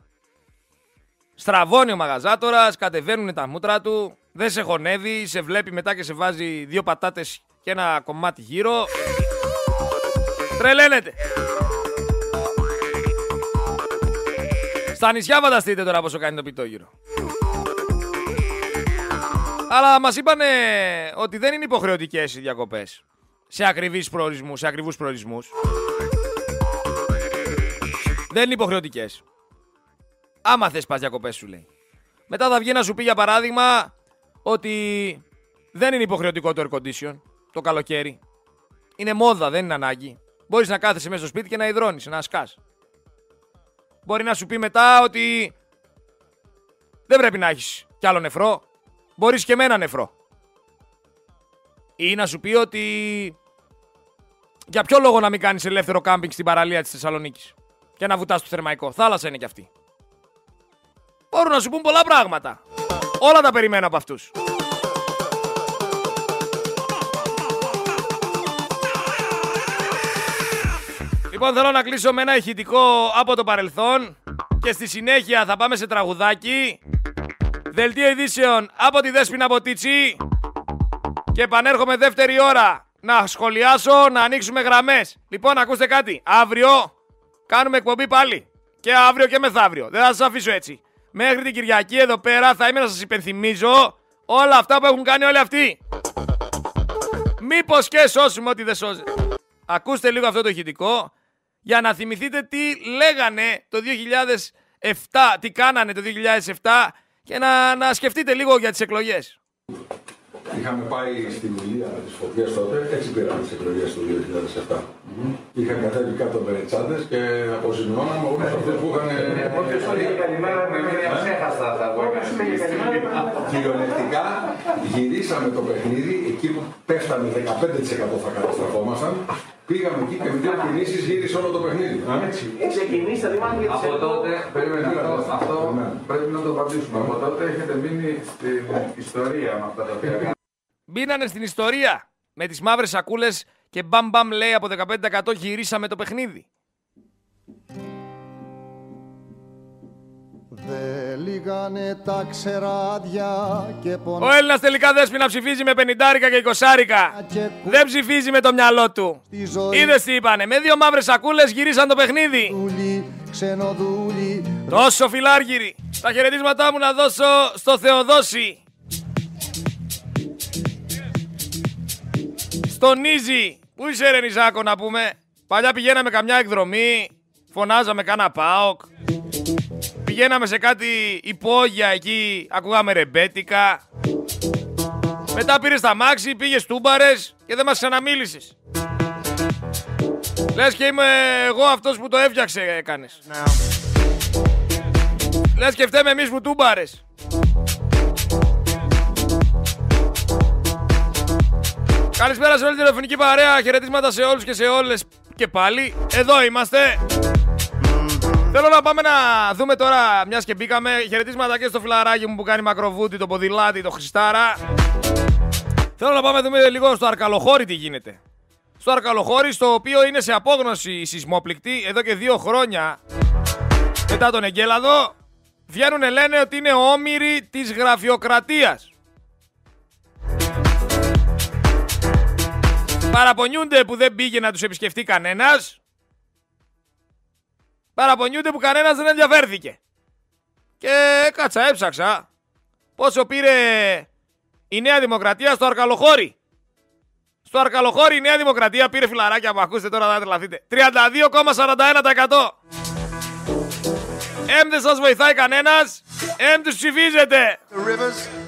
Στραβώνει ο μαγαζάτορας, κατεβαίνουν τα μούτρα του, δεν σε χωνεύει, σε βλέπει μετά και σε βάζει δύο πατάτες και ένα κομμάτι γύρω. Τρελαίνεται. Στα νησιά φανταστείτε τώρα πόσο κάνει το πιτόγυρο. Αλλά μας είπανε ότι δεν είναι υποχρεωτικές οι διακοπές. Σε ακριβείς προορισμούς, σε ακριβούς προορισμούς. Δεν είναι υποχρεωτικές. Άμα θες πας διακοπές σου λέει. Μετά θα βγει να σου πει για παράδειγμα ότι δεν είναι υποχρεωτικό το air condition το καλοκαίρι. Είναι μόδα, δεν είναι ανάγκη. Μπορείς να κάθεσαι μέσα στο σπίτι και να υδρώνεις, να σκάς. Μπορεί να σου πει μετά ότι δεν πρέπει να έχεις κι άλλο νεφρό. Μπορείς και με ένα νεφρό. Ή να σου πει ότι για ποιο λόγο να μην κάνεις ελεύθερο κάμπινγκ στην παραλία της Θεσσαλονίκης και να βουτάς στο θερμαϊκό. Θάλασσα είναι κι αυτή. Μπορούν να σου πούν πολλά πράγματα. Όλα τα περιμένω από αυτούς. Λοιπόν, θέλω να κλείσω με ένα ηχητικό από το παρελθόν και στη συνέχεια θα πάμε σε τραγουδάκι. Δελτίο ειδήσεων από τη Δέσποινα Ποτίτσι και επανέρχομαι δεύτερη ώρα να σχολιάσω, να ανοίξουμε γραμμές. Λοιπόν, ακούστε κάτι. Αύριο κάνουμε εκπομπή πάλι. Και αύριο και μεθαύριο. Δεν θα σας αφήσω έτσι. Μέχρι την Κυριακή εδώ πέρα θα είμαι να σας υπενθυμίζω όλα αυτά που έχουν κάνει όλοι αυτοί. Μήπως και σώσουμε ό,τι δεν σώζεται. Ακούστε λίγο αυτό το ηχητικό για να θυμηθείτε τι λέγανε το 2007, τι κάνανε το 2007 και να, να σκεφτείτε λίγο για τις εκλογές.
Είχαμε πάει στη μιλία τη φωτιά τότε, έτσι πήραμε τις εκλογές του 2007. Mm-hmm. Είχαν κατέβει κάτω με τσάντε και αποζημιώναμε όλου αυτού που είχαν.
Όποιο έλεγε καλημέρα με μία ψέχαστα θα το
Κυριολεκτικά γυρίσαμε το παιχνίδι εκεί που πέφτανε 15% θα καταστραφόμασταν. Πήγαμε εκεί και με δύο κινήσει γύρισε όλο το παιχνίδι.
Ξεκινήστε, δηλαδή
Από τότε, περίμενε αυτό, πρέπει να το απαντήσουμε. Από τότε έχετε μείνει στην ιστορία με αυτά τα οποία
Μπήνανε στην ιστορία με τις μαύρες σακούλες και μπαμ μπαμ λέει από 15% γυρίσαμε το παιχνίδι.
Δε λίγανε τα ξεράδια και
Ο Έλληνας τελικά δέσποινα ψηφίζει με 50 και 20 Δεν ψηφίζει με το μυαλό του. Είδες τι είπανε. Με δύο μαύρες σακούλες γυρίσαν το παιχνίδι.
ξενοδούλη,
Τόσο φιλάργυροι. Τα χαιρετίσματά μου να δώσω στο Θεοδόση. Στον Νίζη. Πού είσαι ρε Νιζάκο να πούμε; Παλιά πηγαίναμε καμιά εκδρομή. Φωνάζαμε κάνα πάοκ. Πηγαίναμε σε κάτι υπόγεια εκεί. Ακούγαμε ρεμπέτικα. Μετά πήρες τα μάξι, πήγες τούμπαρες και δεν μας ξαναμίλησες. Λες και είμαι εγώ αυτός που το έφτιαξε έκανες. Λες και φταίμε εμείς που τούμπαρες. Καλησπέρα σε όλη την τηλεφωνική παρέα. Χαιρετίσματα σε όλους και σε όλες και πάλι. Εδώ είμαστε. Θέλω να πάμε να δούμε τώρα, μιας και μπήκαμε, χαιρετίσματα και στο φιλαράκι μου που κάνει μακροβούτι, το ποδηλάτι, το Χριστάρα. Θέλω να πάμε να δούμε λίγο στο Αρκαλοχώρι τι γίνεται. Στο Αρκαλοχώρι, στο οποίο είναι σε απόγνωση η σεισμόπληκτη εδώ και δύο χρόνια μετά τον Εγκέλαδο, βγαίνουν λένε ότι είναι όμοιροι της γραφειοκρατίας. Παραπονιούνται που δεν πήγε να τους επισκεφτεί κανένας. Παραπονιούνται που κανένας δεν ενδιαφέρθηκε. Και κάτσα έψαξα πόσο πήρε η Νέα Δημοκρατία στο Αρκαλοχώρι. Στο Αρκαλοχώρι η Νέα Δημοκρατία πήρε φιλαράκια που ακούστε τώρα θα τρελαθείτε. 32,41%. Εμ δεν σας βοηθάει κανένας. Εμ τους ψηφίζετε.
the rivers,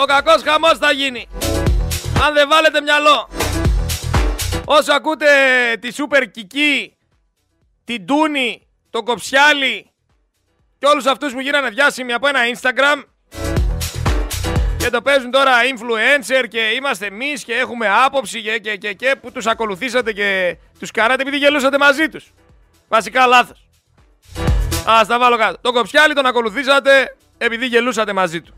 Ο κακός χαμός θα γίνει. Αν δεν βάλετε μυαλό. Όσο ακούτε τη Σούπερ Κική, την Τούνη, τον Κοψιάλη και όλους αυτούς που γίνανε διάσημοι από ένα Instagram και το παίζουν τώρα influencer και είμαστε εμείς και έχουμε άποψη και, και, και, και που τους ακολουθήσατε και τους καράτε επειδή γελούσατε μαζί τους. Βασικά λάθος. Ας τα βάλω κάτω. Τον Κοψιάλη τον ακολουθήσατε επειδή γελούσατε μαζί του.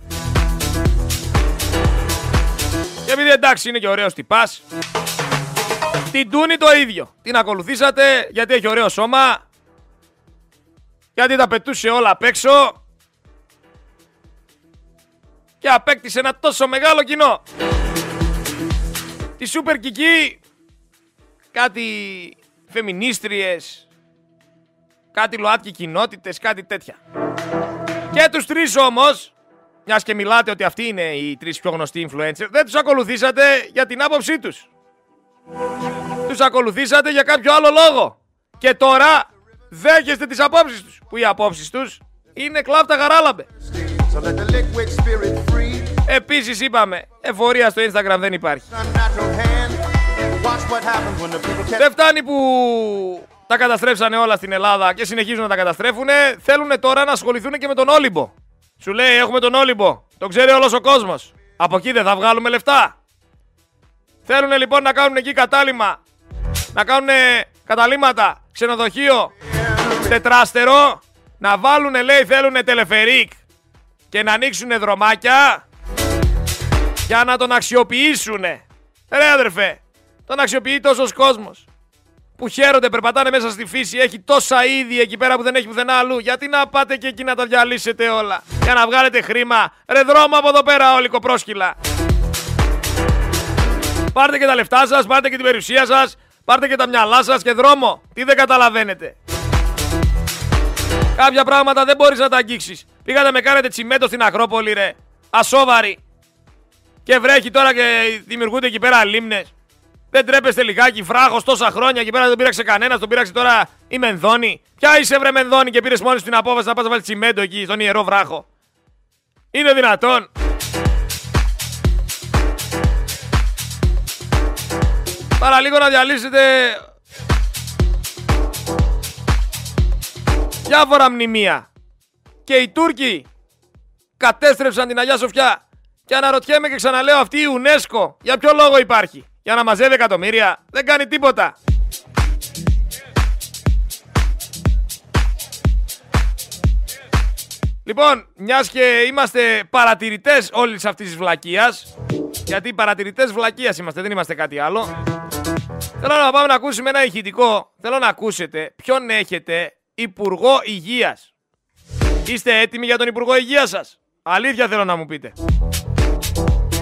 Και επειδή εντάξει είναι και ωραίος τυπάς. Την Τούνη το ίδιο. Την ακολουθήσατε γιατί έχει ωραίο σώμα. Γιατί τα πετούσε όλα απ' έξω. Και απέκτησε ένα τόσο μεγάλο κοινό. Τη Σούπερ Κική. Κάτι φεμινίστριες. Κάτι ΛΟΑΤΚΙ κοινότητες, κάτι τέτοια. Και τους τρεις όμως, μιας και μιλάτε ότι αυτοί είναι οι τρεις πιο γνωστοί influencer, δεν τους ακολουθήσατε για την άποψή τους. Τους ακολουθήσατε για κάποιο άλλο λόγο. Και τώρα δέχεστε τις απόψεις τους. Που οι απόψεις τους είναι κλάφτα γαράλαμπε.
So let the liquid spirit free.
Επίσης είπαμε, εφορία στο Instagram δεν υπάρχει.
Unnatural hand. Watch what happens when the people catch
Δεν φτάνει που τα καταστρέψανε όλα στην Ελλάδα και συνεχίζουν να τα καταστρέφουν. Θέλουν τώρα να ασχοληθούν και με τον Όλυμπο. Σου λέει έχουμε τον Όλυμπο. Το ξέρει όλος ο κόσμος. Από εκεί δεν θα βγάλουμε λεφτά. Θέλουν λοιπόν να κάνουν εκεί κατάλημα. Να κάνουν καταλήμματα, ξενοδοχείο, τετράστερο. Να βάλουν λέει θέλουν τελεφερίκ και να ανοίξουν δρομάκια για να τον αξιοποιήσουν. Ρε αδερφέ, τον αξιοποιεί τόσος κόσμος που χαίρονται, περπατάνε μέσα στη φύση, έχει τόσα είδη εκεί πέρα που δεν έχει πουθενά αλλού. Γιατί να πάτε και εκεί να τα διαλύσετε όλα, για να βγάλετε χρήμα. Ρε δρόμο από εδώ πέρα όλοι κοπρόσκυλα. Πάρτε και τα λεφτά σας, πάρτε και την περιουσία σας, πάρτε και τα μυαλά σας και δρόμο. Τι δεν καταλαβαίνετε. Κάποια πράγματα δεν μπορείς να τα αγγίξεις. Πήγατε με κάνετε τσιμέντο στην Ακρόπολη ρε. Ασόβαροι. Και βρέχει τώρα και δημιουργούνται εκεί πέρα λίμνες. Δεν τρέπεστε λιγάκι, βράχο τόσα χρόνια και πέρα δεν τον πήραξε κανένας, τον πήραξε τώρα η Μενδόνη. Ποια είσαι βρε Μενδόνη και πήρες μόνη σου την απόφαση να πας να βάλεις τσιμέντο εκεί στον ιερό βράχο. Είναι δυνατόν. Παραλίγο να διαλύσετε διάφορα μνημεία. Και οι Τούρκοι κατέστρεψαν την Αγιά Σοφιά. Και αναρωτιέμαι και ξαναλέω αυτή η UNESCO για ποιο λόγο υπάρχει; Για να μαζεύει εκατομμύρια. Δεν κάνει τίποτα. Λοιπόν, μιας και είμαστε παρατηρητές όλης αυτής της βλακείας, γιατί παρατηρητές βλακείας είμαστε, δεν είμαστε κάτι άλλο, Θέλω να πάμε να ακούσουμε ένα ηχητικό. Θέλω να ακούσετε ποιον έχετε Υπουργό Υγείας. Είστε έτοιμοι για τον Υπουργό Υγείας σας; Αλήθεια θέλω να μου πείτε.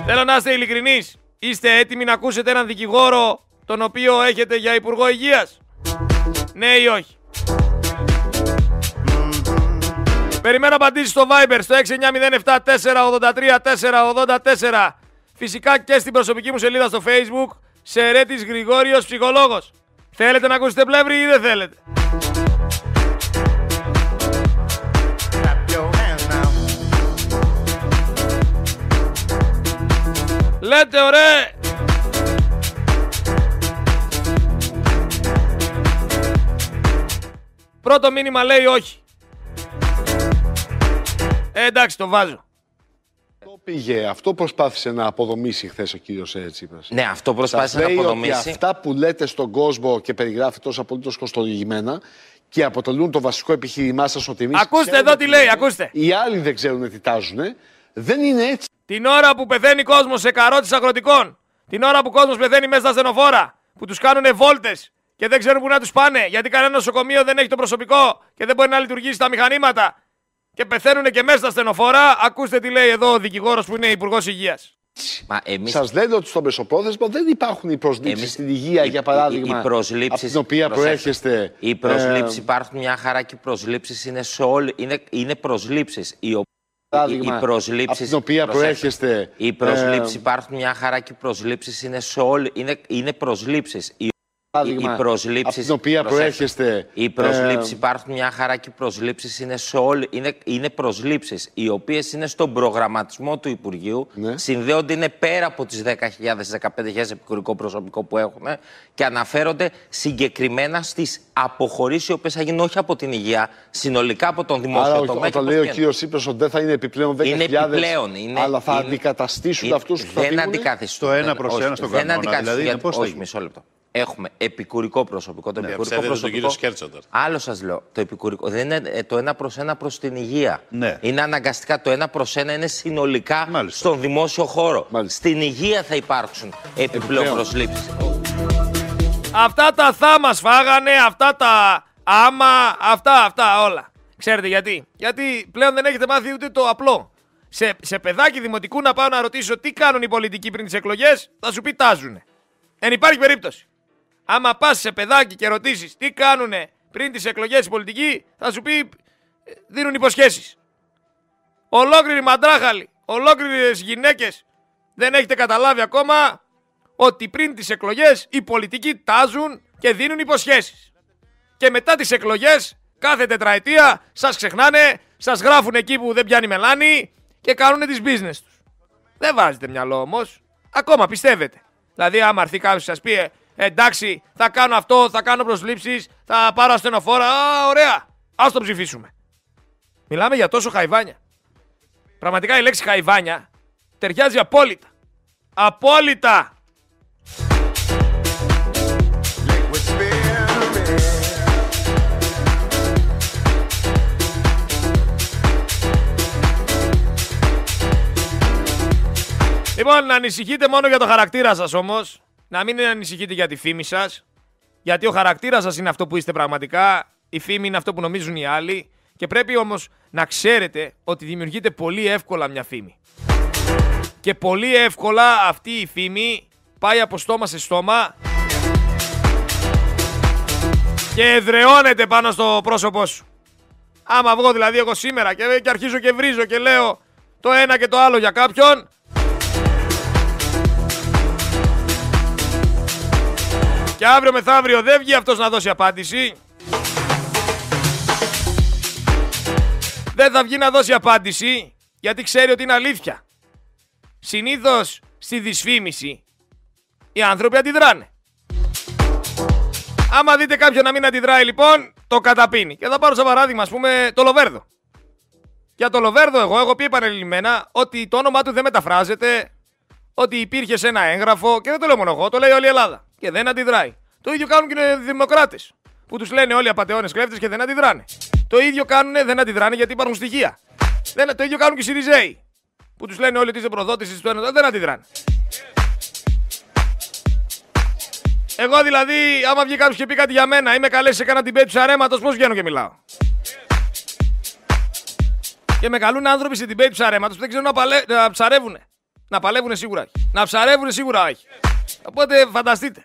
Θέλω να είστε ειλικρινείς. Είστε έτοιμοι να ακούσετε έναν δικηγόρο τον οποίο έχετε για Υπουργό Υγείας; Ναι ή όχι; Περιμένω απαντήσεις στο Viber στο 6907-483-484. Φυσικά και στην προσωπική μου σελίδα στο Facebook. Σερέτης Γρηγόριος Ψυχολόγος. Θέλετε να ακούσετε πλεύρη ή δεν θέλετε; Λέτε ωραία. Πρώτο μήνυμα λέει όχι. Ε, εντάξει, το βάζω.
Αυτό πήγε, αυτό προσπάθησε να αποδομήσει χθες ο κύριος Τσίπρα.
Ναι, αυτό προσπάθησε
Σας
να
λέει
αποδομήσει.
Ότι αυτά που λέτε στον κόσμο και περιγράφει τόσο απολύτως κοστολογημένα και αποτελούν το βασικό επιχείρημά σας ότι εμείς.
Ακούστε εδώ τι λέει, ακούστε.
Οι άλλοι δεν ξέρουν τι τάζουν. Δεν είναι έτσι.
Την ώρα που πεθαίνει κόσμος σε καρότη αγροτικών, την ώρα που κόσμος πεθαίνει μέσα στα στενοφόρα, που τους κάνουν βόλτες και δεν ξέρουν πού να τους πάνε, γιατί κανένα νοσοκομείο δεν έχει το προσωπικό και δεν μπορεί να λειτουργήσει τα μηχανήματα και πεθαίνουν και μέσα στα στενοφόρα, ακούστε τι λέει εδώ ο δικηγόρος που είναι υπουργός υγείας.
Μα εμείς,
Σας λένε ότι στο μεσοπρόθεσμο δεν υπάρχουν οι προσλήψεις
εμείς-
στην υγεία,
οι-
για παράδειγμα.
οι, οι προσλήψεις,
από την οποία
προσέξτε,
προέρχεστε.
Οι προσλήψεις
ε,
υπάρχουν μια χαρά και οι προσλήψεις είναι σε όλη, είναι, είναι προσλήψεις. Οι, ο-
παράδειγμα,
οι προσλήψεις,
από την οποία
προσέξτε,
προέρχεστε,
Οι προσλήψεις
ε,
υπάρχουν μια χαρά και οι προσλήψεις είναι σε όλη, είναι, είναι προσλήψεις. Οι,
παράδειγμα,
οι προσλήψεις,
από την οποία
προσέξτε,
προέρχεστε.
Οι προσλήψεις
ε,
υπάρχουν μια χαρά και οι προσλήψεις είναι σε όλη, είναι, είναι προσλήψεις οι οποίες είναι στον προγραμματισμό του Υπουργείου,
Ναι.
συνδέονται είναι πέρα από τις 10.000-15.000 επικουρικό προσωπικό που έχουμε και αναφέρονται συγκεκριμένα στις αποχωρήσεις οι οποίες θα γίνουν όχι από την υγεία, συνολικά από τον δημόσιο
Άρα,
τομέα. και
όταν
πώς
λέει ο
πηγαίνουν.
κύριος Τσίπρα ότι δεν θα είναι επιπλέον 10.000,
Είναι επιπλέον. Είναι,
αλλά θα
είναι-
αντικαταστήσουν
είναι-
αυτούς που θα
Δεν
φύγουν.
αντικαθιστούν.
Στο ένα
Δεν-
προς
όχι,
ένα στον
δεν
κανόνα,
αντικαθιστούν,
δηλαδή,
γιατί-
πώς θα
Όχι,
γίνει;
μισό λεπτό. Έχουμε επικουρικό προσωπικό. Το
Ναι,
επικουρικό
ψεύδεται τον
προσωπικό.
κύριο Σκέρτσα τώρα.
Άλλο σας λέω. Το επικουρικό δεν είναι ε, το ένα προς ένα προς την υγεία.
Ναι.
Είναι αναγκαστικά το ένα προς ένα είναι συνολικά
Μάλιστα.
στον δημόσιο χώρο.
Μάλιστα.
Στην υγεία θα υπάρξουν επιπλέον
Επιπλέον.
προσλήψεις.
Αυτά τα θα μας φάγανε, αυτά τα άμα, αυτά, αυτά όλα. Ξέρετε γιατί; Γιατί πλέον δεν έχετε μάθει ούτε το απλό. Σε, σε παιδάκι δημοτικού να πάω να ρωτήσω τι κάνουν οι πολιτικοί πριν τις εκλογές, θα σου πει τάζουνε. Δεν υπάρχει περίπτωση. Άμα πας σε παιδάκι και ρωτήσεις τι κάνουνε πριν τις εκλογές οι πολιτικοί, θα σου πει ε, δίνουν υποσχέσεις. Ολόκληροι μαντράχαλοι, ολόκληρες γυναίκες δεν έχετε καταλάβει ακόμα ότι πριν τις εκλογές οι πολιτικοί τάζουν και δίνουν υποσχέσεις. Και μετά τις εκλογές, κάθε τετραετία, σας ξεχνάνε, σας γράφουν εκεί που δεν πιάνει μελάνη και κάνουν τις business τους. Δεν βάζετε μυαλό όμως. Ακόμα πιστεύετε. Δηλαδή άμα έρθει κάποιος σας πει «Ε, εντάξει θα κάνω αυτό, θα κάνω προσλήψεις, θα πάρω ασθενοφόρα, α, ωραία, ας το ψηφίσουμε. Μιλάμε για τόσο χαϊβάνια. Πραγματικά η λέξη χαϊβάνια ταιριάζει απόλυτα. Απόλυτα!
Liquid spirit.
Λοιπόν, να ανησυχείτε μόνο για το χαρακτήρα σας όμως. Να μην ανησυχείτε για τη φήμη σας. Γιατί ο χαρακτήρας σας είναι αυτό που είστε πραγματικά. Η φήμη είναι αυτό που νομίζουν οι άλλοι. Και πρέπει όμως να ξέρετε ότι δημιουργείται πολύ εύκολα μια φήμη. Και πολύ εύκολα αυτή η φήμη πάει από στόμα σε στόμα και εδραιώνεται πάνω στο πρόσωπό σου. Άμα βγω δηλαδή εγώ σήμερα και, και αρχίζω και βρίζω και λέω το ένα και το άλλο για κάποιον, Και αύριο μεθαύριο δεν βγει αυτός να δώσει απάντηση. Δεν θα βγει να δώσει απάντηση γιατί ξέρει ότι είναι αλήθεια. Συνήθως στη δυσφήμιση οι άνθρωποι αντιδράνε. Άμα δείτε κάποιον να μην αντιδράει λοιπόν, το καταπίνει. Και θα πάρω σαν παράδειγμα ας πούμε το Λοβέρδο. Για το Λοβέρδο εγώ έχω πει επανελειμμένα ότι το όνομά του δεν μεταφράζεται, ότι υπήρχε σε ένα έγγραφο και δεν το λέω μόνο εγώ, το λέει όλη η Ελλάδα. Και δεν αντιδράει. Το ίδιο κάνουν και οι δημοκράτες. Που τους λένε όλοι απαταιώνες κλέφτες και δεν αντιδράνε. Το ίδιο κάνουν, δεν αντιδράνε γιατί υπάρχουν στοιχεία. Δεν, το ίδιο κάνουν και οι Σιριζέοι. Που τους λένε όλοι ότι είσαι προδότησης του ένα, δεν αντιδράνε. Εγώ δηλαδή, άμα βγει κάποιος και πει κάτι για μένα, είμαι καλέσει σε κάνα debate του ψαρέματο, πώς βγαίνω και μιλάω. Και με καλούν άνθρωποι σε debate του ψαρέματο που δεν ξέρουν να, παλε... να ψαρεύουν. Να παλεύουν σίγουρα όχι. Να ψαρεύουν σίγουρα όχι. Οπότε φανταστείτε.